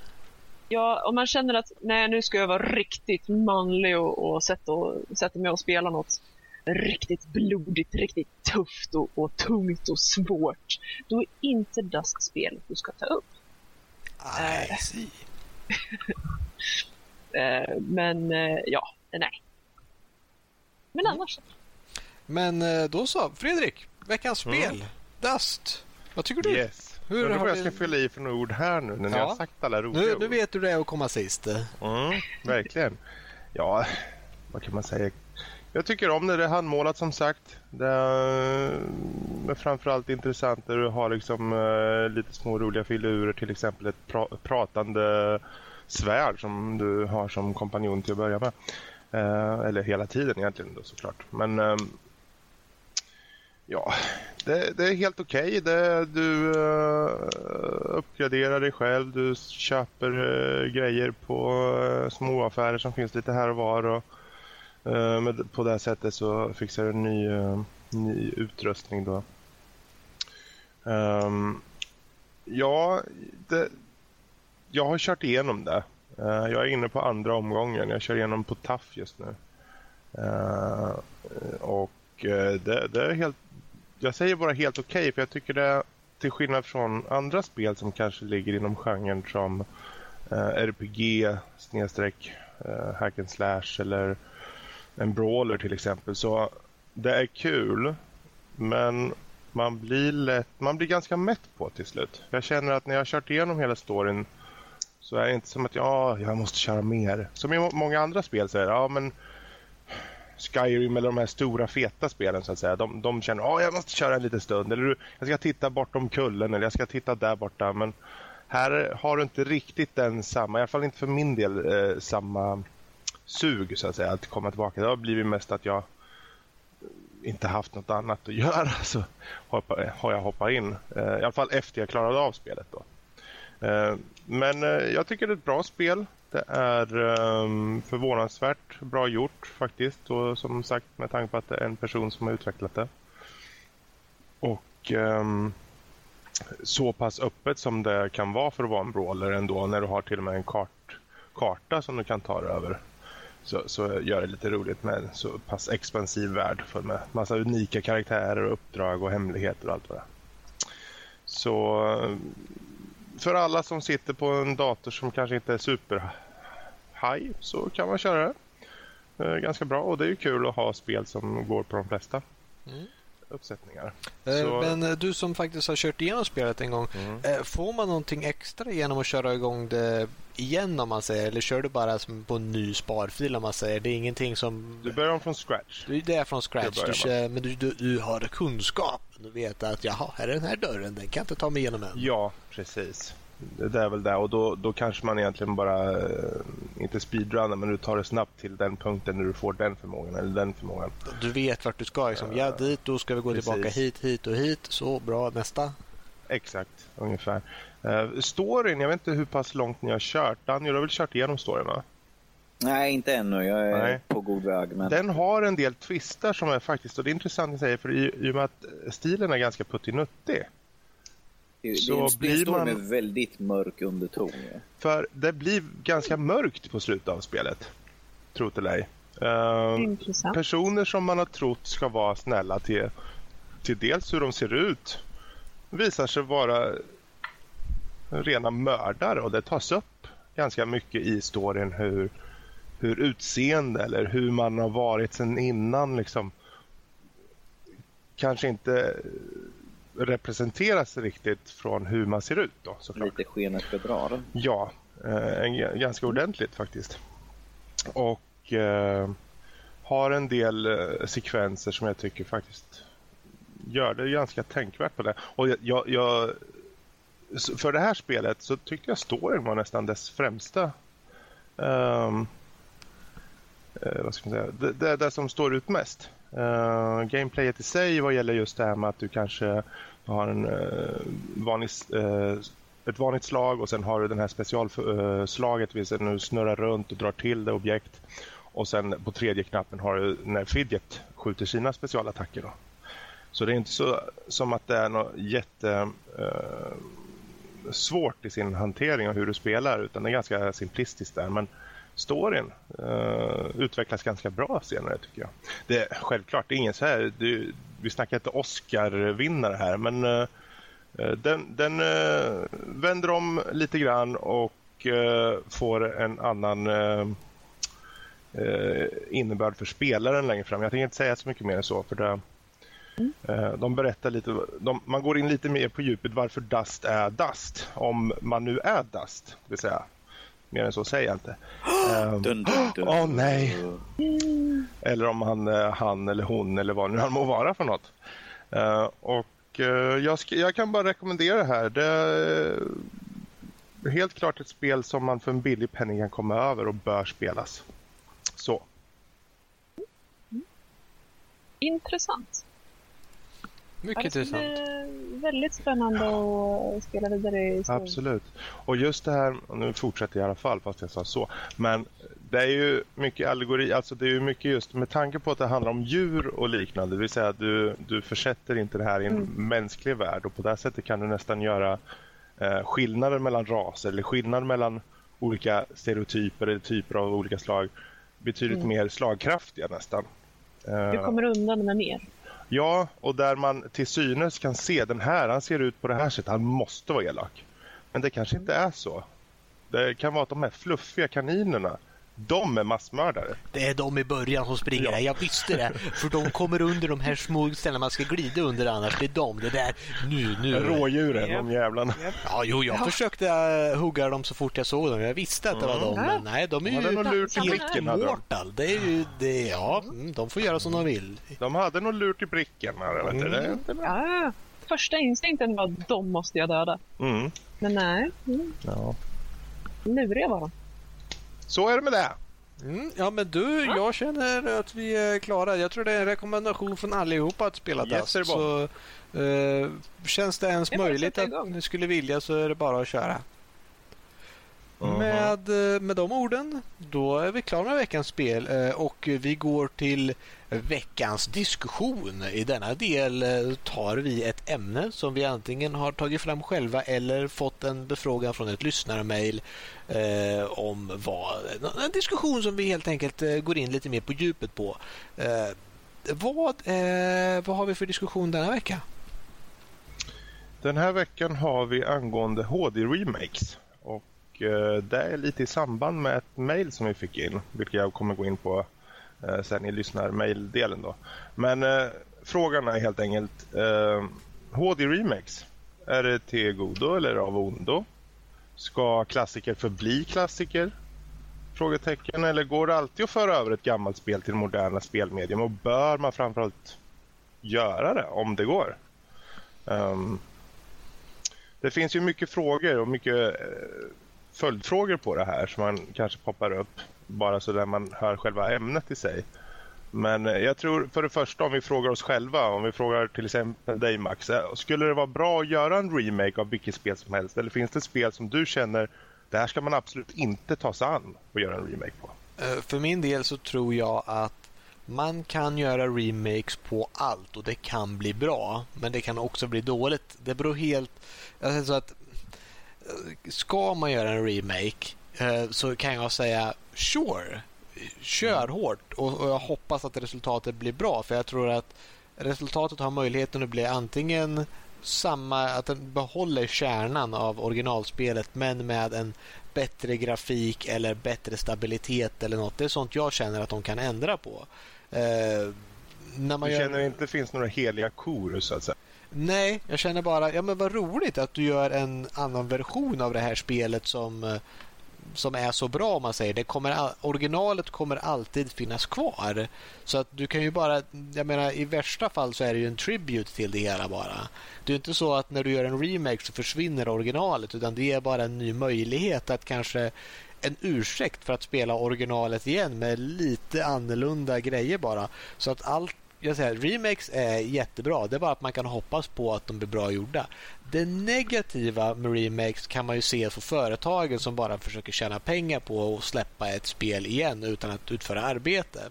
Ja, om man känner att nej, nu ska jag vara riktigt manlig och, och, sätta, och sätta mig och spela något riktigt blodigt, riktigt tufft och, och tungt och svårt. Då är inte Dust spelet du ska ta upp. I see. Eh, men eh, ja, nej. Men Mm. annars. Men eh, då så, Fredrik, veckans Mm. spel. Dust. Vad tycker du? Yes. Hur har har jag ska fylla i för några ord här nu när Ja. har sagt alla roliga Nu, ord. nu vet du det är att komma sist. Mm, verkligen. Ja, vad kan man säga? Jag tycker om det. Det är handmålat som sagt. Det är men framförallt intressant när du har liksom, eh, lite små roliga filurer. Till exempel ett pra- pratande svärd som du har som kompanjon till att börja med. Eh, eller hela tiden egentligen då såklart. Men ehm, ja, det, det är helt okej. Okay. Du uh, uppgraderar dig själv. Du köper uh, grejer på eh, uh, småaffärer som finns lite här och var. Och, uh, med, på det sättet så fixar du ny, ny utrustning. Då. Um, ja, det, jag har kört igenom det. Jag är inne på andra omgången. Jag kör igenom på TAF just nu. Och det, det är helt jag säger bara helt okej för jag tycker det till skillnad från andra spel som kanske ligger inom genren som eh, RPG snedstreck eh, hack and slash eller en brawler till exempel så det är kul men man blir lätt, man blir ganska mätt på till slut. Jag känner att när jag har kört igenom hela storyn så är det inte som att ja, ah, jag måste köra mer. Som i många andra spel så är det, ja men Skyrim eller de här stora feta spelen så att säga. De, de känner att jag måste köra en liten stund. Eller jag ska titta bortom kullen eller jag ska titta där borta. Men här har du inte riktigt den samma, i alla fall inte för min del, eh, samma sug så att säga att komma tillbaka. Det har blivit mest att jag inte haft något annat att göra så hoppa, har jag hoppat in. Eh, I alla fall efter jag klarade av spelet då. Eh, Men eh, jag tycker det är ett bra spel. Det är um, förvånansvärt bra gjort faktiskt. Och som sagt med tanke på att det är en person som har utvecklat det. Och um, så pass öppet som det kan vara för att vara en brawler ändå när du har till och med en kart, karta som du kan ta dig över. Så, så gör det lite roligt med en så pass expansiv värld full med massa unika karaktärer och uppdrag och hemligheter och allt vad det är. Så ehm, för alla som sitter på en dator som kanske inte är super high så kan man köra det. Eh, ganska bra och det är ju kul att ha spel som går på de flesta Mm uppsättningar. Eh, Så- Men eh, du som faktiskt har kört igenom spelet en gång. Mm. eh, Får man någonting extra genom att köra igång det igen om man säger? Eller kör du bara på en ny sparfil om man säger? Det är ingenting som... Du börjar om från scratch. Det är från scratch. Du kör, men du, du, du har kunskap. Du vet att jaha, här är den här dörren. Den kan jag inte ta mig igenom än. Ja, precis. Det är väl det och då, då kanske man egentligen bara, eh, inte speedrunnar, men du tar det snabbt till den punkten när du får den förmågan eller den förmågan. Du vet vart du ska. Liksom. Ja, dit. Då ska vi gå Precis. tillbaka hit, hit och hit. Så bra. Nästa. Exakt, ungefär. Uh, storyn, jag vet inte hur pass långt ni har kört. Danny, du har väl kört igenom storyn va? Nej, inte ännu. Jag är Nej. på god väg. Men... Den har en del twistar som är faktiskt, och det är intressant att säga för i, i och med att stilen är ganska puttinuttig. Det, det så är en blir man- med väldigt mörk underton. Ja. För det blir ganska mörkt på slutet av spelet. Tro det eller ej. Ehm, Intressant. personer som man har trott ska vara snälla till, till dels hur de ser ut visar sig vara rena mördare och det tas upp ganska mycket i storyn hur, hur utseende eller hur man har varit sen innan liksom kanske inte representeras riktigt från hur man ser ut då såklart. Lite skenet bedrar. Ja, eh, ganska ordentligt faktiskt. Och eh, har en del eh, sekvenser som jag tycker faktiskt gör det ganska tänkvärt på det. Och jag, jag, för det här spelet så tyckte jag storyn var nästan dess främsta ehm, eh, vad ska man säga, det, det, det som står ut mest. Uh, gameplayet i sig vad gäller just det här med att du kanske har en uh, vanlig uh, ett vanligt slag och sen har du den här specialslaget uh, när du snurrar runt och drar till det objekt. Och sen på tredje knappen har du när Fidget skjuter sina specialattacker. Då. Så det är inte så som att det är något jätte svårt i sin hantering av hur du spelar utan det är ganska simplistiskt där. Men storyn uh, utvecklas ganska bra senare tycker jag. Det är självklart, det är ingen så här, det, vi snackar inte Oscar-vinnare här men uh, Den, den uh, vänder om lite grann och får en annan innebörd för spelaren längre fram. Jag tänker inte säga så mycket mer än så. för det, Mm. De berättar lite, de, man går in lite mer på djupet varför Dust är Dust. Om man nu är Dust, det vill säga. Mer än så säger jag inte. Eh, Dun, dun, dun. Åh, nej. eller om han, eh, han eller hon eller vad nu han må vara för något. Eh, och eh, jag, sk- jag kan bara rekommendera det här. Det är helt klart ett spel som man för en billig penning kan komma över och bör spelas. Så. Intressant. Mycket Ja, det intressant. bli väldigt spännande att spela vidare i storyn. Absolut. Och just det här, nu fortsätter jag i alla fall fast jag sa så. Men det är ju mycket allegori, alltså det är ju mycket just med tanke på att det handlar om djur och liknande. Det vill säga att du, du försätter inte det här i en mänsklig värld och på det här sättet kan du nästan göra eh, skillnader mellan raser eller skillnad mellan olika stereotyper eller typer av olika slag betydligt mer slagkraftiga nästan. Eh, Du kommer undan med mer. Ja, och där man till synes kan se den här, han ser ut på det här sättet, han måste vara elak. Men det kanske inte är så. Det kan vara att de här fluffiga kaninerna, de är massmördare. Det är de i början som springer Ja. där. Jag visste det. För de kommer under de här små ställena man ska glida under annars. Det är de. Det där. Nu, nu. Rådjuren, de jävlarna. Ja, jo, jag försökte äh, hugga dem så fort jag såg dem. Jag visste att det var dem. Men nej, de är De ju nog lurt i samma här. bricken. Hade de. mortal. Det är ju det. Ja, mm, de får göra som de vill. de hade nog lurt i bricken. här, Vet du. Det är inte bra. Ja, första instinkten var att de måste jag döda. Mm. Men nej, mm, Ja. luriga var de. Så är det med det. Mm, ja, men du, jag känner att vi är klara. Jag tror det är en rekommendation från allihopa att spela Yes, Dust. det. Så eh, känns det ens Det möjligt att ni skulle vilja så är det bara att köra. Med, eh, med de orden, då är vi klara med veckans spel eh, och vi går till veckans diskussion. I denna del eh, tar vi ett ämne som vi antingen har tagit fram själva eller fått en befrågan från ett lyssnarmail eh, om vad, en diskussion som vi helt enkelt går in lite mer på djupet på. Eh, vad, eh, vad har vi för diskussion denna vecka? Den här veckan har vi angående HD-remakes. Och Eh, det är lite i samband med ett mejl som vi fick in, vilket jag kommer gå in på eh, sen i lyssnar-mail-delen då. Men eh, frågan är helt enkelt, eh, HD-Remix. är det till godo eller av ondo? Ska klassiker förbli klassiker? Frågetecken. Eller går det alltid att föra över ett gammalt spel till moderna spelmedium? Och bör man framförallt göra det om det går? Um, det finns ju mycket frågor och mycket eh, följdfrågor på det här som man kanske poppar upp bara så där man hör själva ämnet i sig. Men eh, jag tror för det första om vi frågar oss själva, om vi frågar till exempel dig Max, eh, skulle det vara bra att göra en remake av vilket spel som helst? Eller finns det spel som du känner, det här ska man absolut inte ta sig an och göra en remake på? Eh, för min del så tror jag att man kan göra remakes på allt och det kan bli bra. Men det kan också bli dåligt. Det beror helt... Alltså att, ska man göra en remake eh, så kan jag säga sure. Kör mm. hårt och jag hoppas att resultatet blir bra. För jag tror att resultatet har möjligheten att bli antingen samma, att den behåller kärnan av originalspelet men med en bättre grafik eller bättre stabilitet eller något. Det är sånt jag känner att de kan ändra på. Eh, när man du känner gör... inte det finns några heliga kor så att säga? Nej, jag känner bara, ja men vad roligt att du gör en annan version av det här spelet som eh, som är så bra om man säger. Det kommer, originalet kommer alltid finnas kvar. Så att du kan ju bara, jag menar i värsta fall så är det ju en tribute till det hela bara. Det är inte så att när du gör en remake så försvinner originalet utan det är bara en ny möjlighet att kanske en ursäkt för att spela originalet igen med lite annorlunda grejer bara. Så att allt jag säger, remakes är jättebra. Det är bara att man kan hoppas på att de blir bra gjorda. Det negativa med remakes kan man ju se för företagen som bara försöker tjäna pengar på att släppa ett spel igen utan att utföra arbete.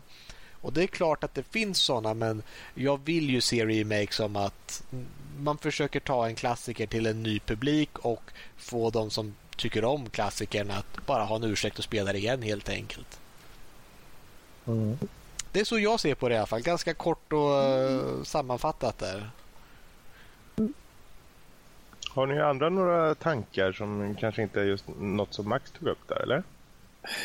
Och Det är klart att det finns sådana men jag vill ju se remakes som att man försöker ta en klassiker till en ny publik och få de som tycker om klassikern att bara ha en ursäkt att spela det igen helt enkelt. Mm. Det är så jag ser på det i alla fall. Ganska kort och uh, sammanfattat där. Har ni andra några tankar som kanske inte är just något som Max tog upp där, eller?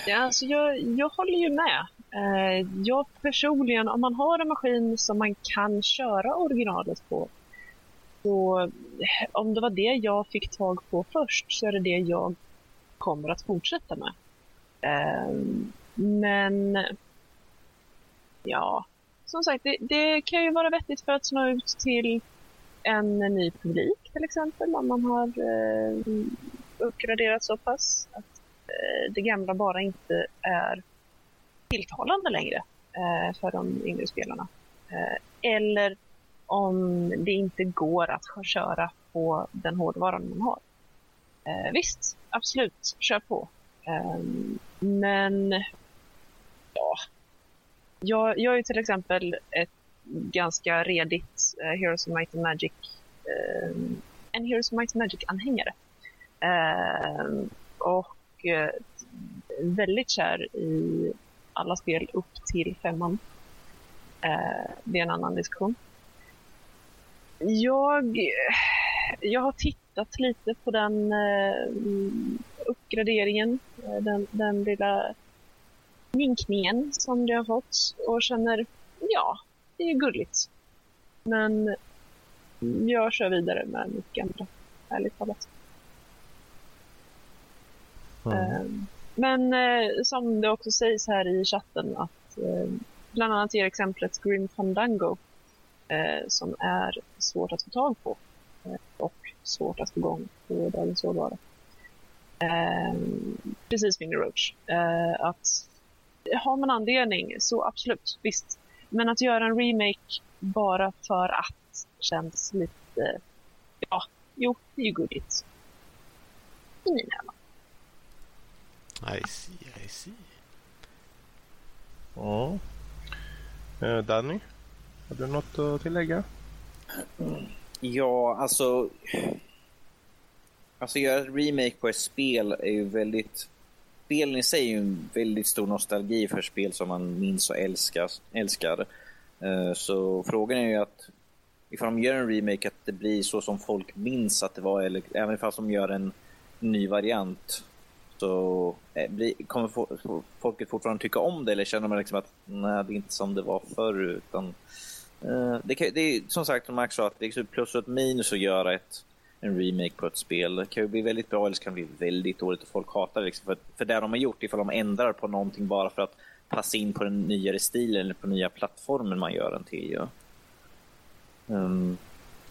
Ja, alltså jag, jag håller ju med. Eh, jag personligen, om man har en maskin som man kan köra originalet på, så om det var det jag fick tag på först så är det det jag kommer att fortsätta med. Eh, men ja, som sagt, det, det, kan ju vara vettigt för att nå ut till en ny publik till exempel om man har eh, uppgraderat så pass att eh, det gamla bara inte är tilltalande längre eh, för de yngre spelarna. Eh, eller om det inte går att köra på den hårdvaran man har. Eh, visst, absolut, kör på. Eh, men ja, jag, jag är till exempel ett ganska redigt uh, Heroes of Might and Magic uh, en Heroes of Might and Magic-anhängare. Uh, och uh, väldigt kär i alla spel upp till femman. det är en annan diskussion. Jag, jag har tittat lite på den uppgraderingen, den, den lilla minkningen som det har fått och känner, ja, det är gulligt. Men jag kör vidare med mitt gamla, ärligt talat. Mm. Men eh, som det också sägs här i chatten att eh, bland annat ger exemplet Grim Fandango eh, som är svårt att få tag på och svårt att få igång på dagens råvara. precis Finger Roach. att har man anledning så absolut, visst. Men att göra en remake bara för att känns lite, ja, jo, det är ju gulligt. I mina ögon. I see, I see. Ja. Eh, Danny, har du något att tillägga? Ja, alltså... Alltså göra ett remake på ett spel är ju väldigt spelen i sig är ju en väldigt stor nostalgi för spel som man minns och älskar. älskar. Så frågan är ju att ifall de gör en remake att det blir så som folk minns att det var, eller även ifall de gör en ny variant så eh, kommer folket fortfarande tycka om det eller känner man liksom att nej, det är inte som det var förr utan eh, det, kan, det är som sagt som Max sa att det är plus och ett minus att göra ett en remake på ett spel. Det kan ju bli väldigt bra eller så kan det bli väldigt dåligt och folk hatar det. Liksom. För, för det de har gjort, ifall de ändrar på någonting bara för att passa in på den nyare stilen eller på nya plattformen man gör den till. Ja. Um,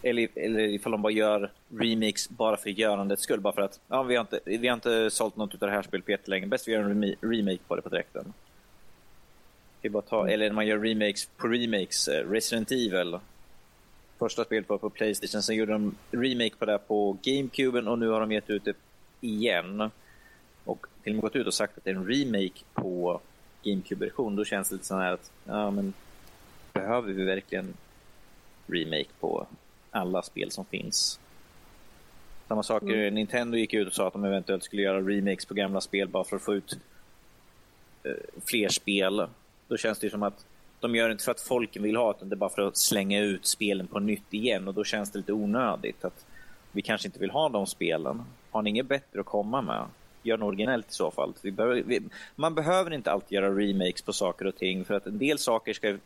eller, eller ifall de bara gör remix bara för görandets skull. Bara för att ja, vi, har inte, vi har inte sålt något av det här spelet på jättelänge. Bäst vi gör en remake på det på direkten. Bara ta, mm. Eller man gör remakes på remakes. Eh, Resident Evil första spelet var på Playstation, sen gjorde de remake på det på GameCuben och nu har de gett ut det igen. Och till och med gått ut och sagt att det är en remake på GameCube-version, då känns det lite så här att, ja men, behöver vi verkligen remake på alla spel som finns? Samma sak, mm. Nintendo gick ut och sa att de eventuellt skulle göra remakes på gamla spel bara för att få ut eh, fler spel. Då känns det som att de gör det inte för att folk vill ha utan det är bara för att slänga ut spelen på nytt igen och då känns det lite onödigt. att Vi kanske inte vill ha de spelen. Har ni inget bättre att komma med? Gör något originellt i så fall. Behöver, vi, man behöver inte alltid göra remakes på saker och ting för att en del saker ska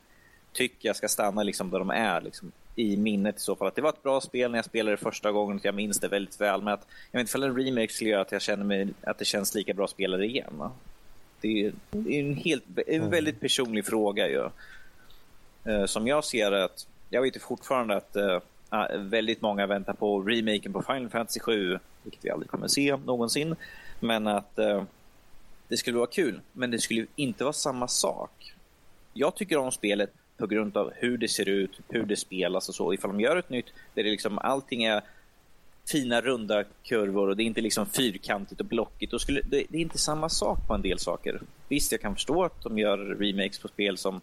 tycka ska stanna liksom där de är. Liksom, I minnet i så fall. Att det var ett bra spel när jag spelade det första gången. Att jag minns det väldigt väl. Men att, jag vet inte om en remake skulle göra att jag känner mig, att det känns lika bra att spela det igen. Va? Det är, det är en, helt, en väldigt personlig fråga. Ju. Uh, som jag ser att, jag vet fortfarande att uh, väldigt många väntar på remaken på Final Fantasy 7, vilket vi aldrig kommer se någonsin. Men att uh, det skulle vara kul, men det skulle inte vara samma sak. Jag tycker om spelet på grund av hur det ser ut, hur det spelas och så. Ifall de gör ett nytt där det liksom allting är fina runda kurvor och det är inte liksom fyrkantigt och blockigt. Då skulle, det, det, är inte samma sak på en del saker. Visst, jag kan förstå att de gör remakes på spel som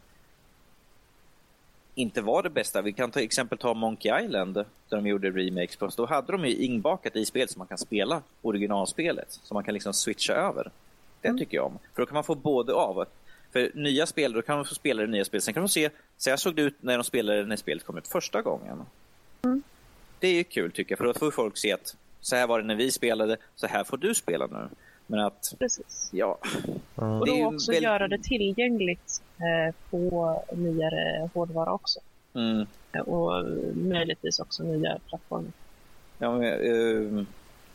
inte var det bästa. Vi kan till exempel ta Monkey Island där de gjorde remakes på. Då hade de ju inbakat i spel som man kan spela originalspelet. Så man kan liksom switcha över. Det mm. tycker jag om. För då kan man få både av. För nya spel, då kan man få spela det nya spelet. Sen kan man se, så här såg det ut när de spelade när spelet kom ut första gången. Mm. Det är ju kul tycker jag, för då får folk se att så här var det när vi spelade, så här får du spela nu. Men att, Precis. ja. Mm. Och då också väl... göra det tillgängligt eh, på nyare hårdvara också. Mm. Och möjligtvis också nya plattformar. Ja, men, uh,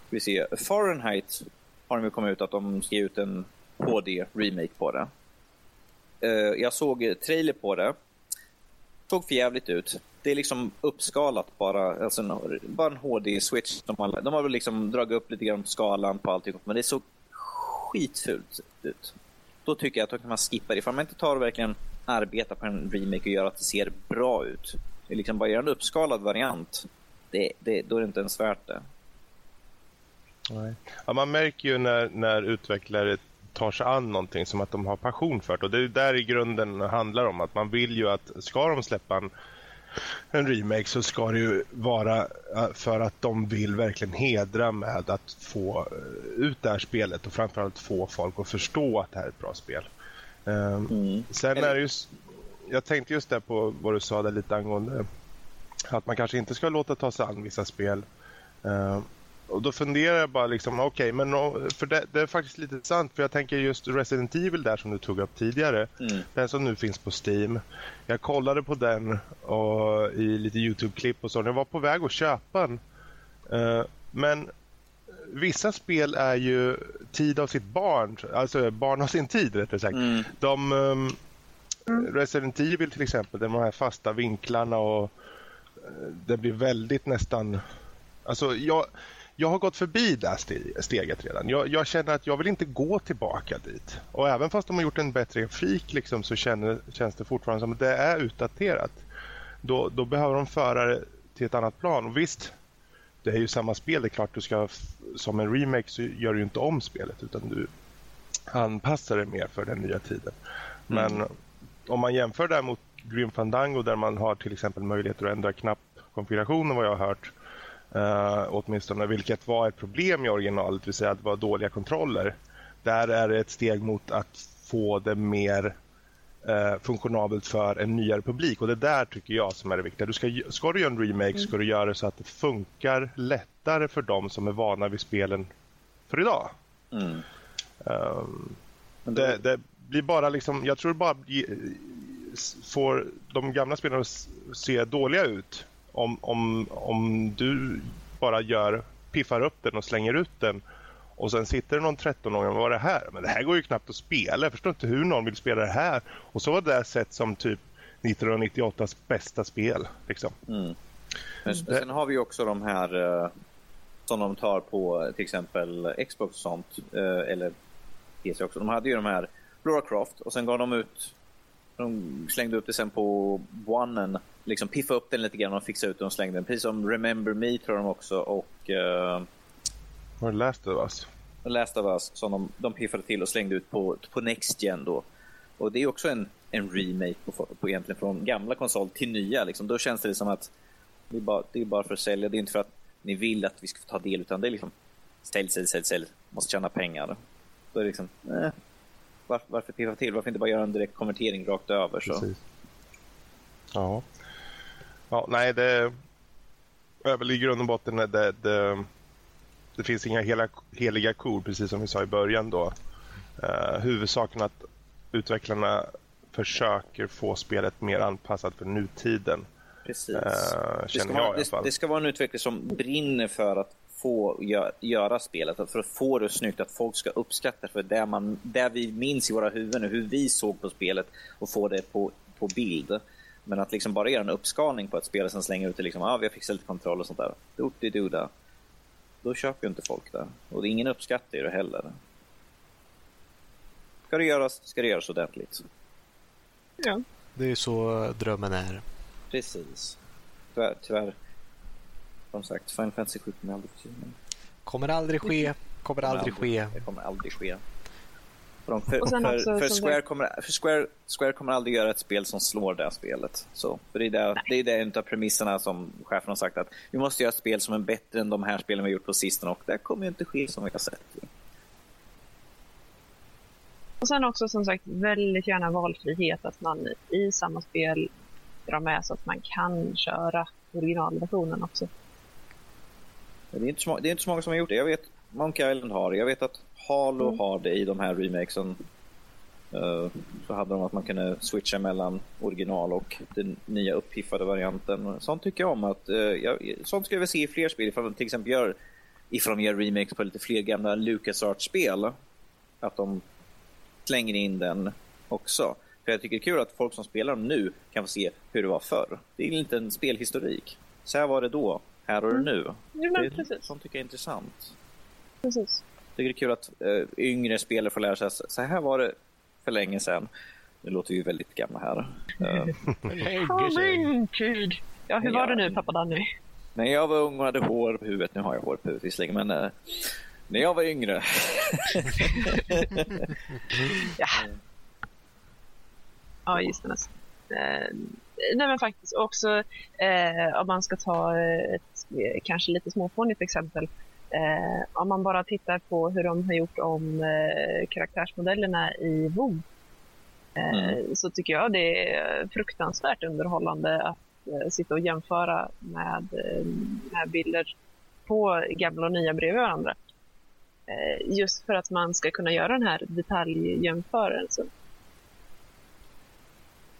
vi ser. Fahrenheit har de kommit ut att de ska ge ut en HD-remake på det. Uh, jag såg trailer på det. Såg för jävligt ut. Det är liksom uppskalat bara. Alltså en, bara en HD-switch. De har, de har väl liksom dragit upp lite grann på skalan på allting. Men det såg skitfult ut. Då tycker jag att då kan man skippa det. Ifall man inte tar och verkligen arbetar på en remake och gör att det ser bra ut. Det är liksom bara göra en uppskalad variant. Det, det, då är det inte ens värt det. Nej. Ja, man märker ju när, när utvecklare tar sig an någonting som att de har passion för det. Och det är där i grunden handlar om. Att man vill ju att, ska de släppa en, en remake så ska det ju vara för att de vill verkligen hedra med att få eh, ut det här spelet och framförallt få folk att förstå att det här är ett bra spel. Ehm, mm. Sen är det just, jag tänkte just där på vad du sa där lite angående att man kanske inte ska låta ta sig an vissa spel. Och då funderar jag bara liksom, okej, okay, men för det, det, är faktiskt lite sant för jag tänker just Resident Evil där som du tog upp tidigare. Mm. Den som nu finns på Steam. Jag kollade på den och i lite Youtube-klipp och så. Jag var på väg att köpa den. Uh, men vissa spel är ju tid av sitt barn, alltså barn av sin tid rättare sagt. Mm. De, um, Resident Evil till exempel, de här fasta vinklarna och uh, det blir väldigt nästan... Alltså jag, jag har gått förbi det steget redan. Jag, jag, känner att jag vill inte gå tillbaka dit. Och även fast de har gjort en bättre grafik liksom, så känner, känns det fortfarande som att det är utdaterat. Då, då behöver de föra det till ett annat plan. Och visst, det är ju samma spel. Det är klart du ska, som en remake så gör du inte om spelet utan du anpassar det mer för den nya tiden. Men mm. om man jämför det mot Grim Fandango där man har till exempel möjlighet att ändra knappkonfigurationen vad jag har hört Uh, åtminstone, vilket var ett problem i originalet, det vill säga att det var dåliga kontroller. Där är det ett steg mot att få det mer uh, funktionabelt för en nyare publik. Och det där tycker jag som är det viktiga. Du ska, ska du göra en remake mm. ska du göra det så att det funkar lättare för de som är vana vid spelen för idag. Mm. Um, det, det, blir bara liksom, jag tror bara får de gamla spelarna se dåliga ut om, om, om du bara gör, piffar upp den och slänger ut den och sen sitter det någon 13-åring och vad är det här? Men det här går ju knappt att spela. Jag förstår inte hur någon vill spela det här. Och så var det sett som typ 1998s bästa spel. Liksom. Mm. Men sen har vi också de här uh, som de tar på till exempel Xbox och sånt. Uh, eller PC också. De hade ju de här Laura Croft och sen gav de ut de slängde upp det sen på Onen liksom piffa upp den lite grann och fixa ut den och slängde den. Precis som Remember Me tror de också och... Uh, Var det Last of Us? Last of Us som de, de piffade till och slängde ut på, på Next Gen då. Och det är också en, en remake på, på egentligen från gamla konsol till nya. Liksom. Då känns det som att det är, bara, det är bara för att sälja. Det är inte för att ni vill att vi ska få ta del utan det är liksom sälj, sälj, sälj, sälj. Måste tjäna pengar. Då är det liksom, eh, varför, varför piffa till? Varför inte bara göra en direkt konvertering rakt över? Så? Precis. Ja. Ja, nej, det är väl i grund och botten det, det, det finns inga hela, heliga kor, precis som vi sa i början då. Uh, huvudsaken att utvecklarna försöker få spelet mer anpassat för nutiden. Precis. Uh, det, ska vara, det, det, ska vara en utvecklare som brinner för att få gö göra spelet, för att få det snyggt, att folk ska uppskatta för det, man, det vi minns i våra huvuden, hur vi såg på spelet och få det på, på bild. Men att liksom bara göra en uppskalning på ett spel och sen slänga ut det liksom, ah, vi har fixat lite kontroll och sånt där. Doop-de-doo Då köper ju inte folk det. Och det är ingen uppskattar det heller. Ska det göras, ska det göras ordentligt. Ja. Det är så drömmen är. Precis. Tyvärr, tyvärr som sagt, Final Fantasy 7 kommer aldrig få Kommer aldrig ske. Kommer aldrig ske. Det kommer aldrig ske. För, för, för, för Square, kommer, för Square, Square kommer aldrig göra ett spel som slår det spelet. Så, för det är, det, det är en av premisserna som chefen har sagt att vi måste göra ett spel som är bättre än de här spelen vi har gjort på sistone och det kommer ju inte ske som vi har sett. Och sen också som sagt väldigt gärna valfrihet att man i samma spel drar med så att man kan köra originalversionen också. Det är, inte så, det är inte så många som har gjort det. Jag vet Monkey Island har det. Jag vet att Halo mm. har det i de här remakesen. Uh, så hade de att man kunde switcha mellan original och den nya uppiffade varianten. Sånt tycker jag om. att uh, jag, Sånt skulle jag vilja se i fler spel. Ifall de till exempel gör, ifall de gör remakes på lite fler gamla LucasArts-spel. Att de slänger in den också. För jag tycker det är kul att folk som spelar dem nu kan få se hur det var förr. Det är en spelhistorik. Så här var det då, här och mm. nu. Men, precis. Sånt tycker jag är intressant. Precis. Det är kul att uh, yngre spelare får lära sig att så här var det för länge sedan. Nu låter vi väldigt gamla här. Tid! Ja, hur var det nu pappa Danny? När jag var ung och hade hår på huvudet, nu har jag hår på huvudet visserligen, men uh, när jag var yngre. ja. Ja, just det. Eh, nej men faktiskt också eh, om man ska ta ett kanske lite småfånigt exempel. Eh, om man bara tittar på hur de har gjort om eh, karaktärsmodellerna i WoW eh, mm. så tycker jag det är fruktansvärt underhållande att eh, sitta och jämföra med, eh, med bilder på gamla och nya bredvid varandra. just för att man ska kunna göra den här detaljjämförelsen.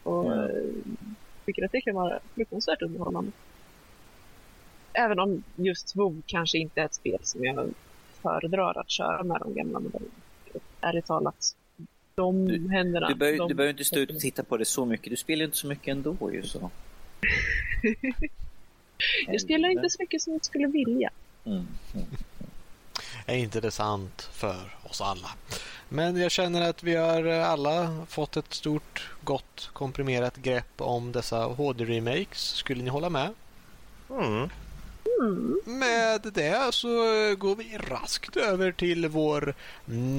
Och mm. tycker att det kan vara fruktansvärt underhållande. Även om just WoW kanske inte är ett spel som jag föredrar att köra med de gamla modellerna. Ärligt talat. De du, händerna. Du, behöver, de, du behöver inte stå ut och titta på det så mycket. Du spelar inte så mycket ändå ju så. jag spelar inte så mycket som jag skulle vilja. Mm. Mm. Är inte det sant för oss alla? Men jag känner att vi har alla fått ett stort, gott, komprimerat grepp om dessa HD-remakes. Skulle ni hålla med? Mm. Mm. Med det så går vi raskt över till vår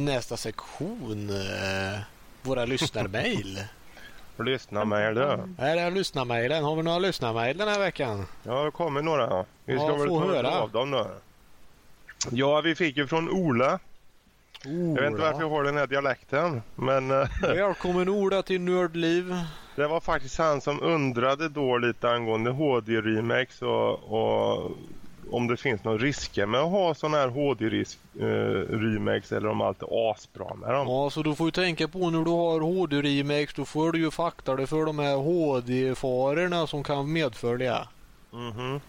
nästa sektion. Eh, våra lyssnarmail. Lyssnarmail då? Här är lyssnarmailen. Har vi några lyssnarmail den här veckan? Ja, det kommer några. Vi ska ja, väl ta höra. av dem då. Ja, vi fick ju från Ola Ola. Jag vet inte varför jag har den här dialekten. Men... Eh, Välkommen Ola till Nördliv. Det var faktiskt han som undrade då lite angående HD-remakes och, och, om det finns några risker med att ha sådana här HD-remakes eh, eller om allt är asbra med dem. Ja, så du får ju tänka på när du har HD-remakes då får du ju fakta det för de här HD-farorna som kan medfölja. Mm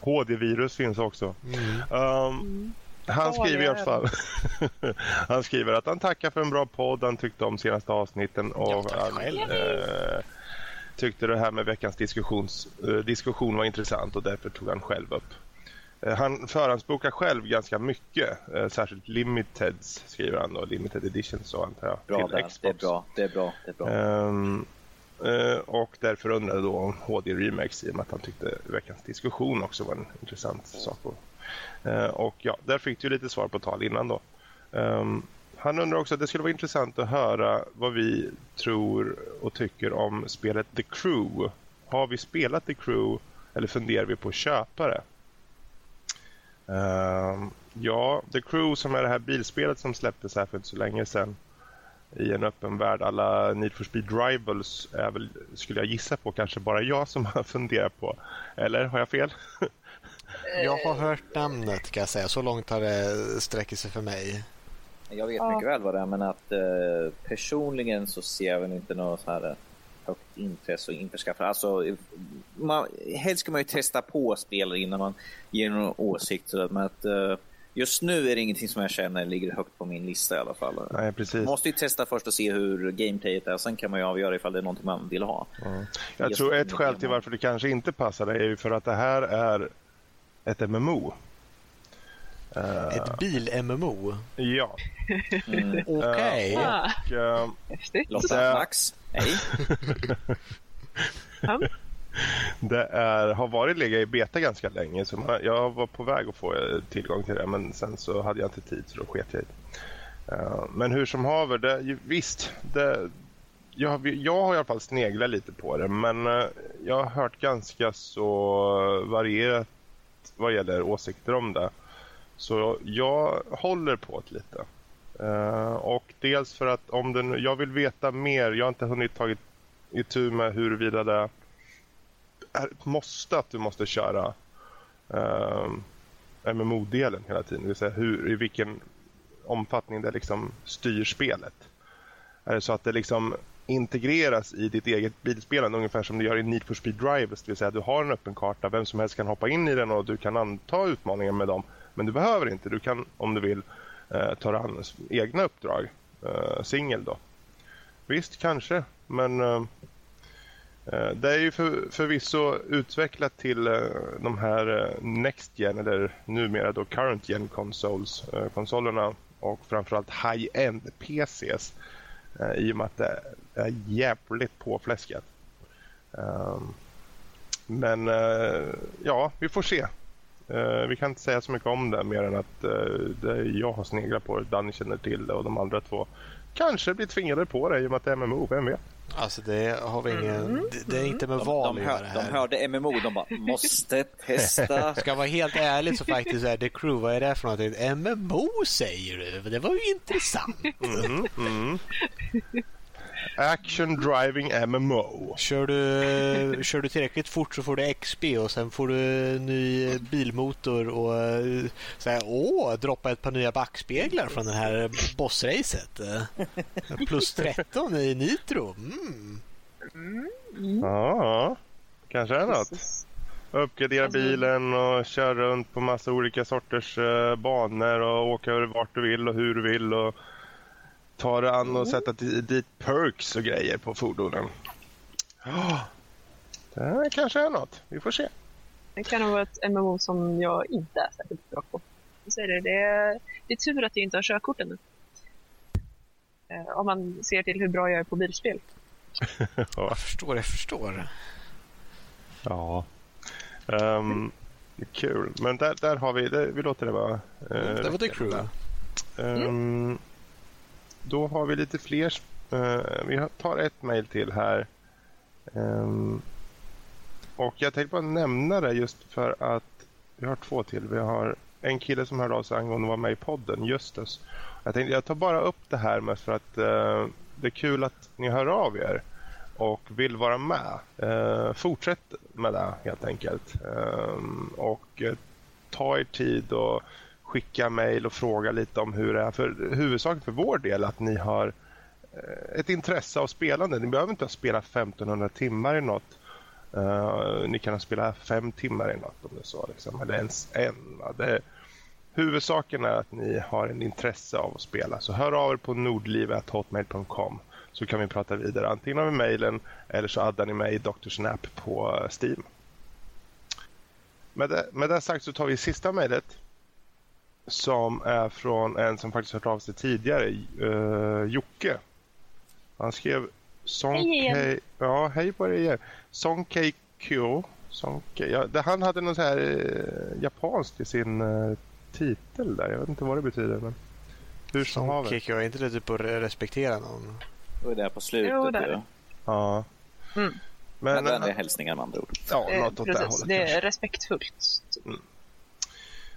HD-virus finns också. Mm. Um, han skriver i alla fall. han skriver att han tackar för en bra podd. Han tyckte om senaste avsnitten och han eh, tyckte det här med veckans diskussions, eh, diskussion var intressant och därför tog han själv upp. Eh, han förhandsbokar själv ganska mycket, eh, särskilt limiteds skriver han då, limited edition så antar jag. Bra till. Xbox. Det är bra, det är bra. Det är bra. Um, Uh, och därför undrade då om HD Remakes i och med att han tyckte veckans diskussion också var en intressant sak att Eh, och ja, där fick du lite svar på tal innan då. Um, han undrar också att det skulle vara intressant att höra vad vi tror och tycker om spelet The Crew. Har vi spelat The Crew eller funderar vi på att köpa det? Ehm, ja, The Crew som är det här bilspelet som släpptes här för inte så länge sedan i en öppen värld. Alla Need for Speed Rivals är väl, skulle jag gissa på, kanske bara jag som har funderat på. Eller har jag fel? Jag har hört namnet kan jag säga. Så långt har det sträckt sig för mig. Jag vet ja. mycket väl vad det är, men att eh, personligen så ser jag väl inte något så här eh, högt intresse och införskaffa. Alltså, man, helst ska man ju testa på spel innan man ger någon åsikt. Men att, eh, just nu är det ingenting som jag känner ligger högt på min lista i alla fall. Nej, precis. Man måste ju testa först och se hur gameplayet är. Sen kan man ju avgöra ifall det är någonting man vill ha. Mm. Jag tror ett skäl till varför det kanske inte passar dig är ju för att det här är ett MMO. Uh, ett bil-MMO? Ja. Mm. Okej. Okay. Uh, uh, Lotta, Max, hej. det är, har varit legat i beta ganska länge så man, jag var på väg att få tillgång till det men sen så hade jag inte tid så då sket jag i. Uh, men hur som haver, det, visst, det, jag, jag har i alla fall sneglat lite på det men uh, jag har hört ganska så varierat vad gäller åsikter om det. Så jag håller på det lite. Uh, och dels för att om den, jag vill veta mer. Jag har inte hunnit tagit itu med huruvida det är ett måste att du måste köra eh, uh, MMO-delen hela tiden. Det vill säga hur, i vilken omfattning det liksom styr spelet. Är det så att det liksom integreras i ditt eget bilspelande ungefär som du gör i Need for Speed Drivers. Det vill säga du har en öppen karta, vem som helst kan hoppa in i den och du kan anta utmaningar med dem. Men du behöver inte. Du kan, om du vill, eh, ta dig an egna uppdrag. Eh, singel då. Visst, kanske. Men eh, det är ju för, förvisso utvecklat till de här Next Gen eller numera då Current Gen consoles, konsolerna och framförallt high-end PCs i och med att det är jävligt påfläskat. Um, men uh, ja, vi får se. Uh, vi kan inte säga så mycket om det mer än att uh, det jag har sneglat på Danny känner till det och de andra två kanske blir tvingade på det i och med att det är MMO, vem vet? Alltså det har vi ingen, mm. det, det, är inte med val de, de, hör, de hörde MMO, de bara måste testa. Ska jag vara helt ärlig så faktiskt är The Crew, vad är det för någonting? MMO säger du? Det var ju intressant. Mm, mm. Action driving MMO. Kör du, kör du tillräckligt fort så får du XP och sen får du ny bilmotor och så åh, droppa ett par nya backspeglar från det här bossracet. Plus 13 i nitro. Mm. Mm. Ja, kanske är något. Uppgradera alltså- bilen och köra runt på massa olika sorters uh, banor och åka vart du vill och hur du vill. Och ta det an och mm. sätta dit perks och grejer på fordonen. Oh, det kanske är något. Vi får se. Det kan nog vara ett MMO som jag inte är särskilt bra på. Så är det, det, är, det är tur att jag inte har körkort ännu. Eh, om man ser till hur bra jag är på bilspel. ja. Jag förstår, jag förstår. Ja. Um, kul. Men där, där har vi, det, vi låter det vara. Uh, det var The Crew. Um, mm. Då har vi lite fler. Uh, vi tar ett mejl till här. Um, och jag tänkte bara nämna det just för att vi har två till. Vi har en kille som hörde av sig angående att vara med i podden, Justus. Jag tänkte jag tar bara upp det här med för att uh, det är kul att ni hör av er och vill vara med. Uh, fortsätt med det helt enkelt. Um, och uh, ta er tid och skicka mejl och fråga lite om hur det är. För huvudsaken för vår del att ni har eh, ett intresse av spelande. Ni behöver inte ha spelat 1500 timmar i något. Uh, ni kan ha spelat fem timmar i något om det är så. Liksom. Eller ens en. Det, huvudsaken är att ni har en intresse av att spela. Så hör av er på nordlivethotmail.com så kan vi prata vidare. Antingen med mejlen eller så addar ni mig i Dr. Snap på Steam. Med det, med det sagt så tar vi sista mejlet som är från en som faktiskt hört av sig tidigare, uh, Jocke. Han skrev Song hej Ja, hej på dig igen. Song Kyo. Song ja, det, han hade något så här uh, japanskt i sin uh, titel där. Jag vet inte vad det betyder. Men Hur som Som haver. kickar jag inte det typ att respektera någon? Och det är på slutet. Jo, det är det. Ja. Mm. Men, Men vänliga eh, hälsningar med andra ord. ja, Eh, något åt det precis, hållet. det kanske. är respektfullt. typ.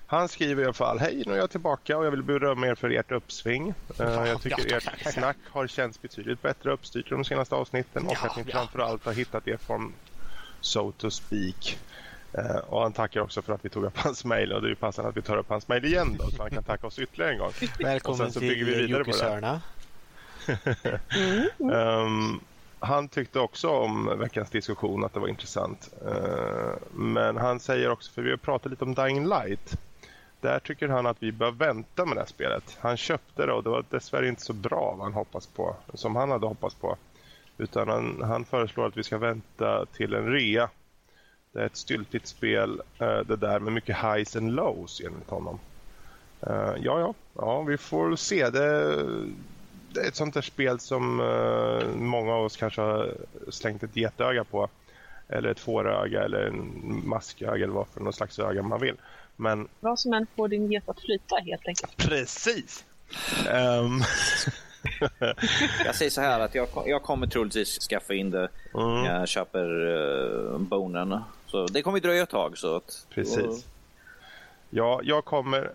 Han skriver i alla fall, hej nu är jag tillbaka och jag vill berömma er för ert uppsving. Eh, jag tycker Ja, ert snack har känts betydligt bättre uppstyrt de senaste avsnitten och Ja, att ni ja. framförallt har hittat er form so to speak. Eh, och han tackar också för att vi tog upp hans mejl och det är ju passande att vi tar upp hans mejl igen då så han kan tacka oss ytterligare en gång. Och Välkommen sen så bygger vi till vidare på det. Ehm, han tyckte också om veckans diskussion att det var intressant. Eh, men han säger också, för vi har pratat lite om Dying Light. Där tycker han att vi bör vänta med det här spelet. Han köpte det och det var dessvärre inte så bra vad han hoppas på, som han hade hoppats på. Utan han, han föreslår att vi ska vänta till en rea. Det är ett styltigt spel eh, det där med mycket highs and lows enligt honom. Eh, ja, ja, ja, vi får se. Det, det är ett sånt där spel som eh, många av oss kanske har slängt ett getöga på. Eller ett fåröga eller en masköga eller vad för någon slags öga man vill. Men Vad som än får din get att flyta helt enkelt. precis! Ehm, Jag säger så här att jag, jag kommer troligtvis skaffa in det mm, jag köper uh, bonen. Så det kommer ju dröja ett tag. Så att, precis. Ja, jag kommer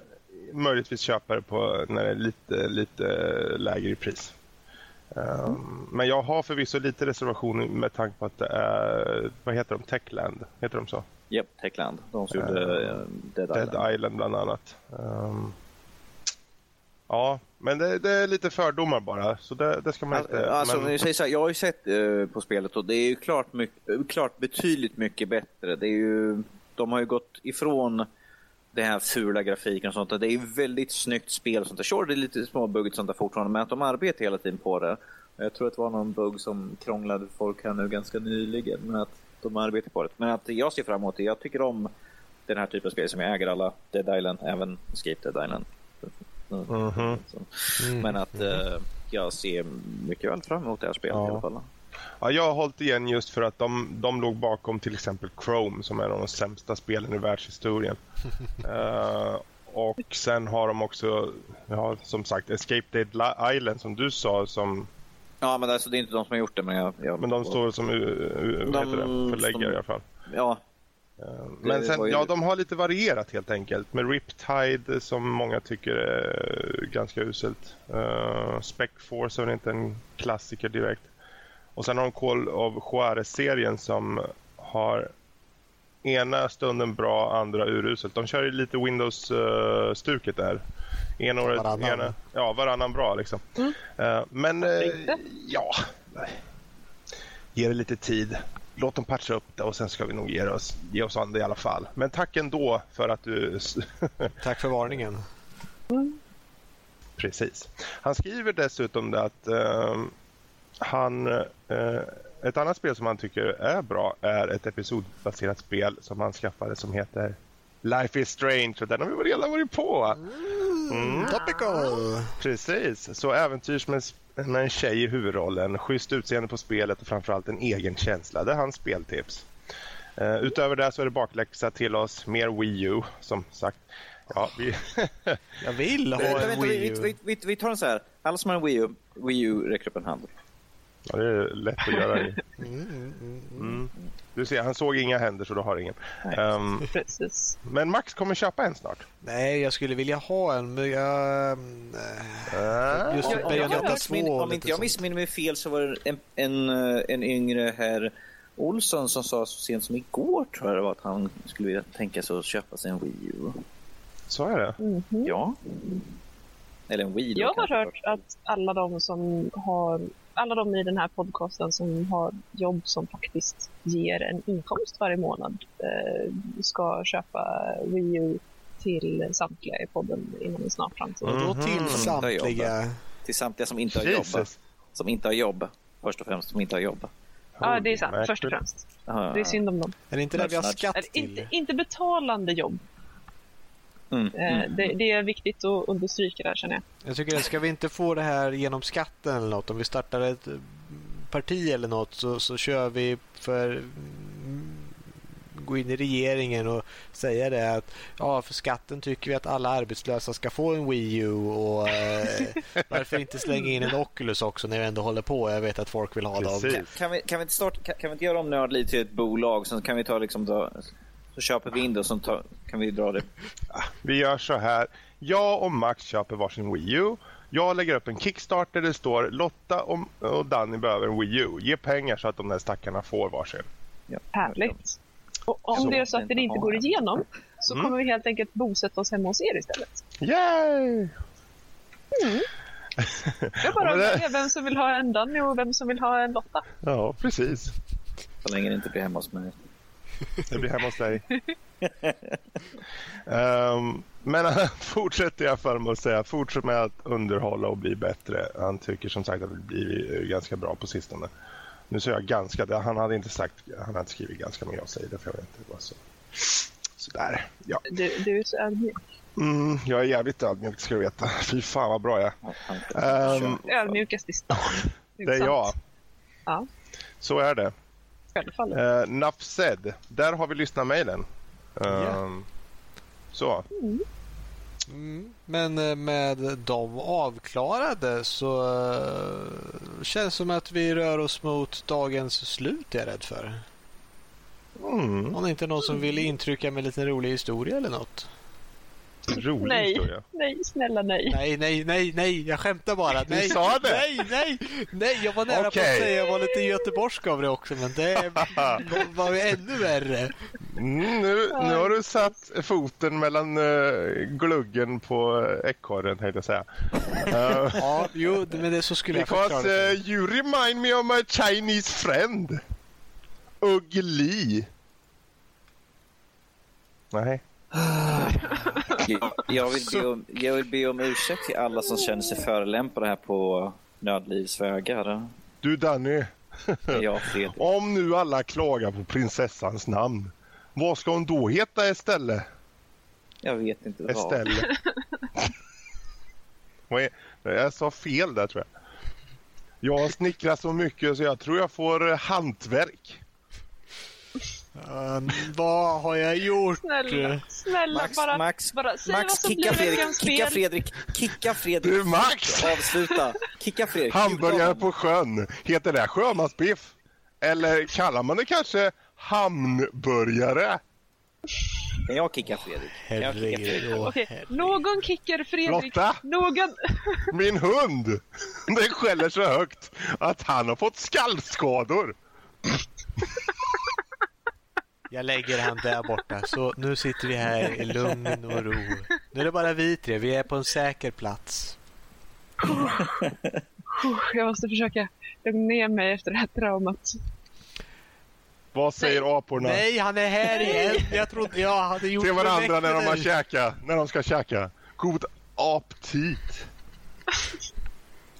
möjligtvis köpa det på när det är lite, lite lägre i pris. Ehm, Men jag har förvisso lite reservation med tanke på att det är, vad heter de, Techland? Heter de så? Japp, Techland. De som gjorde uh, Dead, Dead Island. Island bland annat. Ehm, ja, men det, det är lite fördomar bara, så det, det ska man inte... Alltså, men, jag, säger så här, jag har ju sett eh, på spelet och det är ju klart, mycket, klart betydligt mycket bättre. Det är ju, de har ju gått ifrån den här fula grafiken och sånt. Det är ju väldigt snyggt spel och sånt där. Sure, det är lite småbuggigt sånt där fortfarande, men att de arbetar hela tiden på det. Jag tror att det var någon bugg som krånglade folk här nu ganska nyligen, men att de arbetar på det. Men att jag ser fram emot det. Jag tycker om den här typen av spel som jag äger alla. Dead Island, även Escape Dead Island. Så. Mm. Men att eh, jag ser mycket väl fram emot det här spelet Ja. i alla fall. ja, jag har hållit igen just för att de, de låg bakom till exempel Chrome som är en av de sämsta spelen i världshistorien. Eh, och sen har de också, ja, som sagt, Escape Dead Island som du sa, som, Ja, men alltså, det är inte de som har gjort det, men jag... jag men de står som De det, förläggare som- i alla fall. Ja, Eh, Men sen, ja, de har lite varierat helt enkelt. Med Riptide som många tycker är ganska uselt. Uh, Spec Force är väl inte en klassiker direkt. Och sen har de Call of Juarez-serien som har ena stunden bra, andra uruselt. De kör lite Windows-stuket där. Ena året, Varannan. ena, ja, varannan bra liksom. Eh, men eh, Inte? ja, ge det lite tid. Låt dem patcha upp det och sen ska vi nog ge oss, ge oss an det i alla fall. Men tack ändå för att du... Tack för varningen. Precis. Han skriver dessutom det att eh, han... Eh, ett annat spel som han tycker är bra är ett episodbaserat spel som han skaffade som heter Life is Strange och den har vi redan varit på. Mm. Topical! Precis, så äventyrs med, med en tjej i huvudrollen, schysst utseende på spelet och framförallt en egen känsla. Det är hans speltips. Uh, utöver det så är det bakläxa till oss, mer Wii U som sagt. Ja, vi, Jag vill ha vänta, en vänta, Wii vi, U. vi, vi, vi tar den så här. Alla som har en Wii U, Wii U räcker upp en hand. ja, det är lätt att göra. det. Mm, mm, mm. Mm. Du ser, han såg inga händer så du har ingen. Nej. Ehm, Precis. men Max kommer köpa en snart. Nej, jag skulle vilja ha en, men jag... mm, Ah. Just Jag- jag- Bayonetta jag missmin- 2 och Om inte jag missminner mig fel så var det en, en, en yngre herr Olsson som sa så sent som igår tror jag det var att han skulle vilja tänka sig att köpa sig en Wii U. Så är det. Mhm. Ja. Eller en Wii då, Jag har hört att alla de som har alla de i den här podcasten som har jobb som faktiskt ger en inkomst varje månad eh, ska köpa Wii U till samtliga i podden inom en snar framtid. Då Mhm. till samtliga... Till samtliga som inte har jobb. Som inte har jobb. Först och främst som inte har jobb. Ja, det är sant. Först och främst. Det är synd om dem. Är det inte det vi har skatt till? inte, inte betalande jobb. Mm. Eh, Mm. det, det är viktigt att understryka där känner jag. Jag tycker ska vi inte få det här genom skatten eller något? Om vi startar ett mm, parti eller något så, så kör vi för mm, gå in i regeringen och säga det att ja, för skatten tycker vi att alla arbetslösa ska få en Wii U och eh, varför inte slänga in en Oculus också när vi ändå håller på. Jag vet att folk vill ha dem. Precis. Kan vi, kan vi, inte starta, kan, kan vi inte göra om Nördliv till ett bolag? Så kan vi ta liksom då, så köper vi in det och så tar, kan vi dra det. Vi gör så här. Jag och Max köper varsin Wii U. Jag lägger upp en Kickstarter där det står Lotta och, och Danny behöver en Wii U. Ge pengar så att de där stackarna får varsin. Ja. Härligt. Och om Så det är så att det inte går igenom så Mm. kommer vi helt enkelt bosätta oss hemma hos er istället. Yay! Det är bara det- vem som vill ha en Danny och vem som vill ha en Lotta. Ja, precis. Så länge det inte blir hemma hos mig. Det blir hemma hos dig. Ehm, men han fortsätter i alla fall med att säga fortsätt med att underhålla och bli bättre. Han tycker som sagt att det blir ganska bra på sistone. Nu säger jag ganska, han hade inte sagt, han hade skrivit ganska men jag säger det för jag vet inte. Var så. Sådär, ja. Du, du är så ödmjuk. Mm, jag är jävligt ödmjuk ska du veta. Fy fan vad bra jag är. Ehm, Ödmjukast i stan. det är jag. Ja, Så är det. Självfallet. Uh, Nafsed, där har vi lyssnarmailen. Ehm, Så. Mm. Men eh, med dem avklarade så eh, känns det som att vi rör oss mot dagens slut är jag rädd för. Mm, Om det inte är någon som vill intrycka med en liten rolig historia eller något. rolig Nej. historia. Nej, snälla nej. Nej, nej, nej, nej, jag skämtar bara. Du Nej, sa det. Nej, nej, nej, jag var nära på Okej. att säga jag var lite göteborgsk av det också, men det var ju ännu värre. Mm, nu, nu har du satt foten mellan uh, gluggen på uh, ekorren tänkte jag säga. Uh, Ja, jo, men det så skulle jag förklara because det. uh, you remind me of my Chinese friend. Ugly. Nej. Jag, vill be om, jag vill be om ursäkt till alla som känner sig förolämpade här på Nödlivs vägar. Du Danny, Fredrik. om nu alla klagar på prinsessans namn. Vad ska hon då heta istället? Jag vet inte vad. Estelle. Jag sa fel där tror jag. Jag har snickrat så mycket så jag tror jag får hantverk. Um, vad har jag gjort? Snälla, snälla Max, bara, Max, bara säg Max vad som kicka blir Fredrik, veckans kicka spel. Fredrik, kicka Fredrik. Du Max! Avsluta. Kicka Fredrik. Hamburgare på sjön. Heter det sjömansbiff? Eller kallar man det kanske hamnburgare? Kan jag kicka Fredrik? Kan jag kicka Fredrik? Herregud. åh, Okej, herregud. någon kickar Fredrik. Lotta? Någon... Min hund! Den skäller så högt att han har fått skallskador. Jag lägger han där borta. Så nu sitter vi här i lugn och ro. Nu är det bara vi tre. Vi är på en säker plats. Jag måste försöka lugna ner mig efter det här traumat. Vad säger aporna Nej, han är här igen. Jag trodde jag hade gjort till varandra när de har käkat? När de ska käka? God aptit!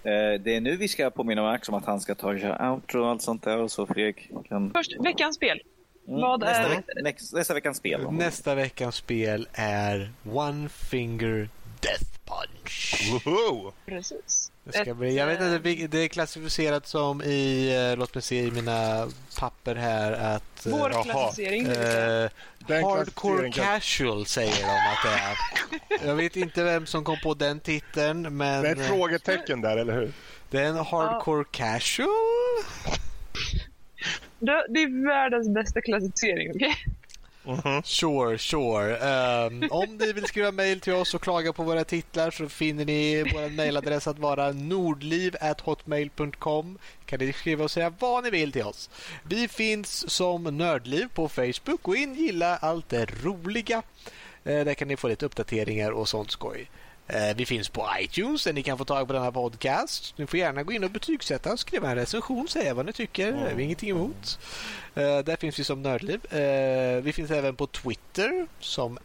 Eh, Det är nu vi ska påminna Max om att han ska ta och köra outro och allt sånt där och så Fredrik kan... Först, veckans spel. Mm, Vad nästa, är- veck, nästa, nästa veckans spel. Nästa veckans spel är One Finger Death Punch. Woho! Precis. Det, ska Ett, bli, jag vet inte, eh, det är klassificerat som i, eh, låt mig se i mina papper här att eh, Vår Jaha. klassificering. eh, Hardcore casual säger de att det är. Jag vet inte vem som kom på den titeln men Det är ett frågetecken där, eller hur? det är en hardcore casual. Det, det är världens bästa klassificering, okej? Sure, sure. Ehm, om ni vill skriva mejl till oss och klaga på våra titlar så finner ni vår mejladress att vara nordliv.hotmail.com. kan ni skriva och säga vad ni vill till oss. Vi finns som Nördliv på Facebook. Gå in, gilla allt det roliga. Eh, där kan ni få lite uppdateringar och sånt skoj. Eh, Vi finns på iTunes där ni kan få tag på denna podcast. Ni får gärna gå in och betygsätta och skriva en recension, säga vad ni tycker. Det har vi ingenting emot. Eh, där finns vi som Nördliv. Eh, vi finns även på Twitter som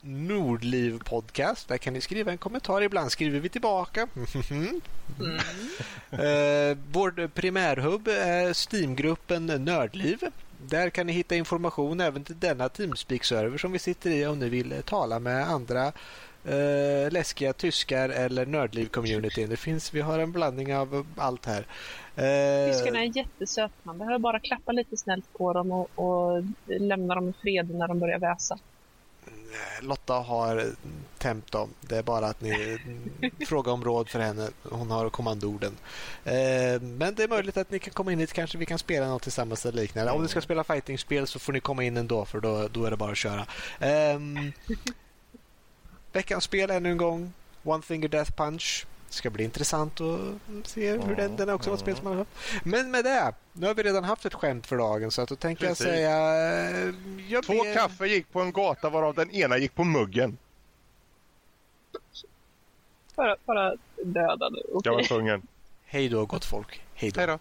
Nordlivpodcast. Där kan ni skriva en kommentar. Ibland skriver vi tillbaka. Eh, vår primärhubb är Steamgruppen Nördliv. Där kan ni hitta information även till denna Teamspeak-server som vi sitter i om ni vill tala med andra eh, läskiga tyskar eller nördliv-communityn. Det finns, vi har en blandning av allt här. Eh, Tyskarna är jättesöta. Man behöver bara klappa lite snällt på dem och, och lämna dem i fred när de börjar väsa. Lotta har tämt dem. Det är bara att ni frågar om råd för henne. Hon har kommandoorden. Eh, men det är möjligt att ni kan komma in hit. Kanske vi kan spela något tillsammans eller liknande. Om ni ska spela fightingspel så får ni komma in ändå för då, då är det bara att köra. Eh, veckans spel ännu en gång. One Finger Death Punch. Det ska bli intressant att se hur den, den är också var ett spel som man har Men med det, nu har vi redan haft ett skämt för dagen så att då tänker Precis. jag säga... eh, Jag Två ber- kaffe gick på en gata varav den ena gick på muggen. Bara, bara döda nu. Jag var tvungen. Hej då gott folk. Hej då. Hej då.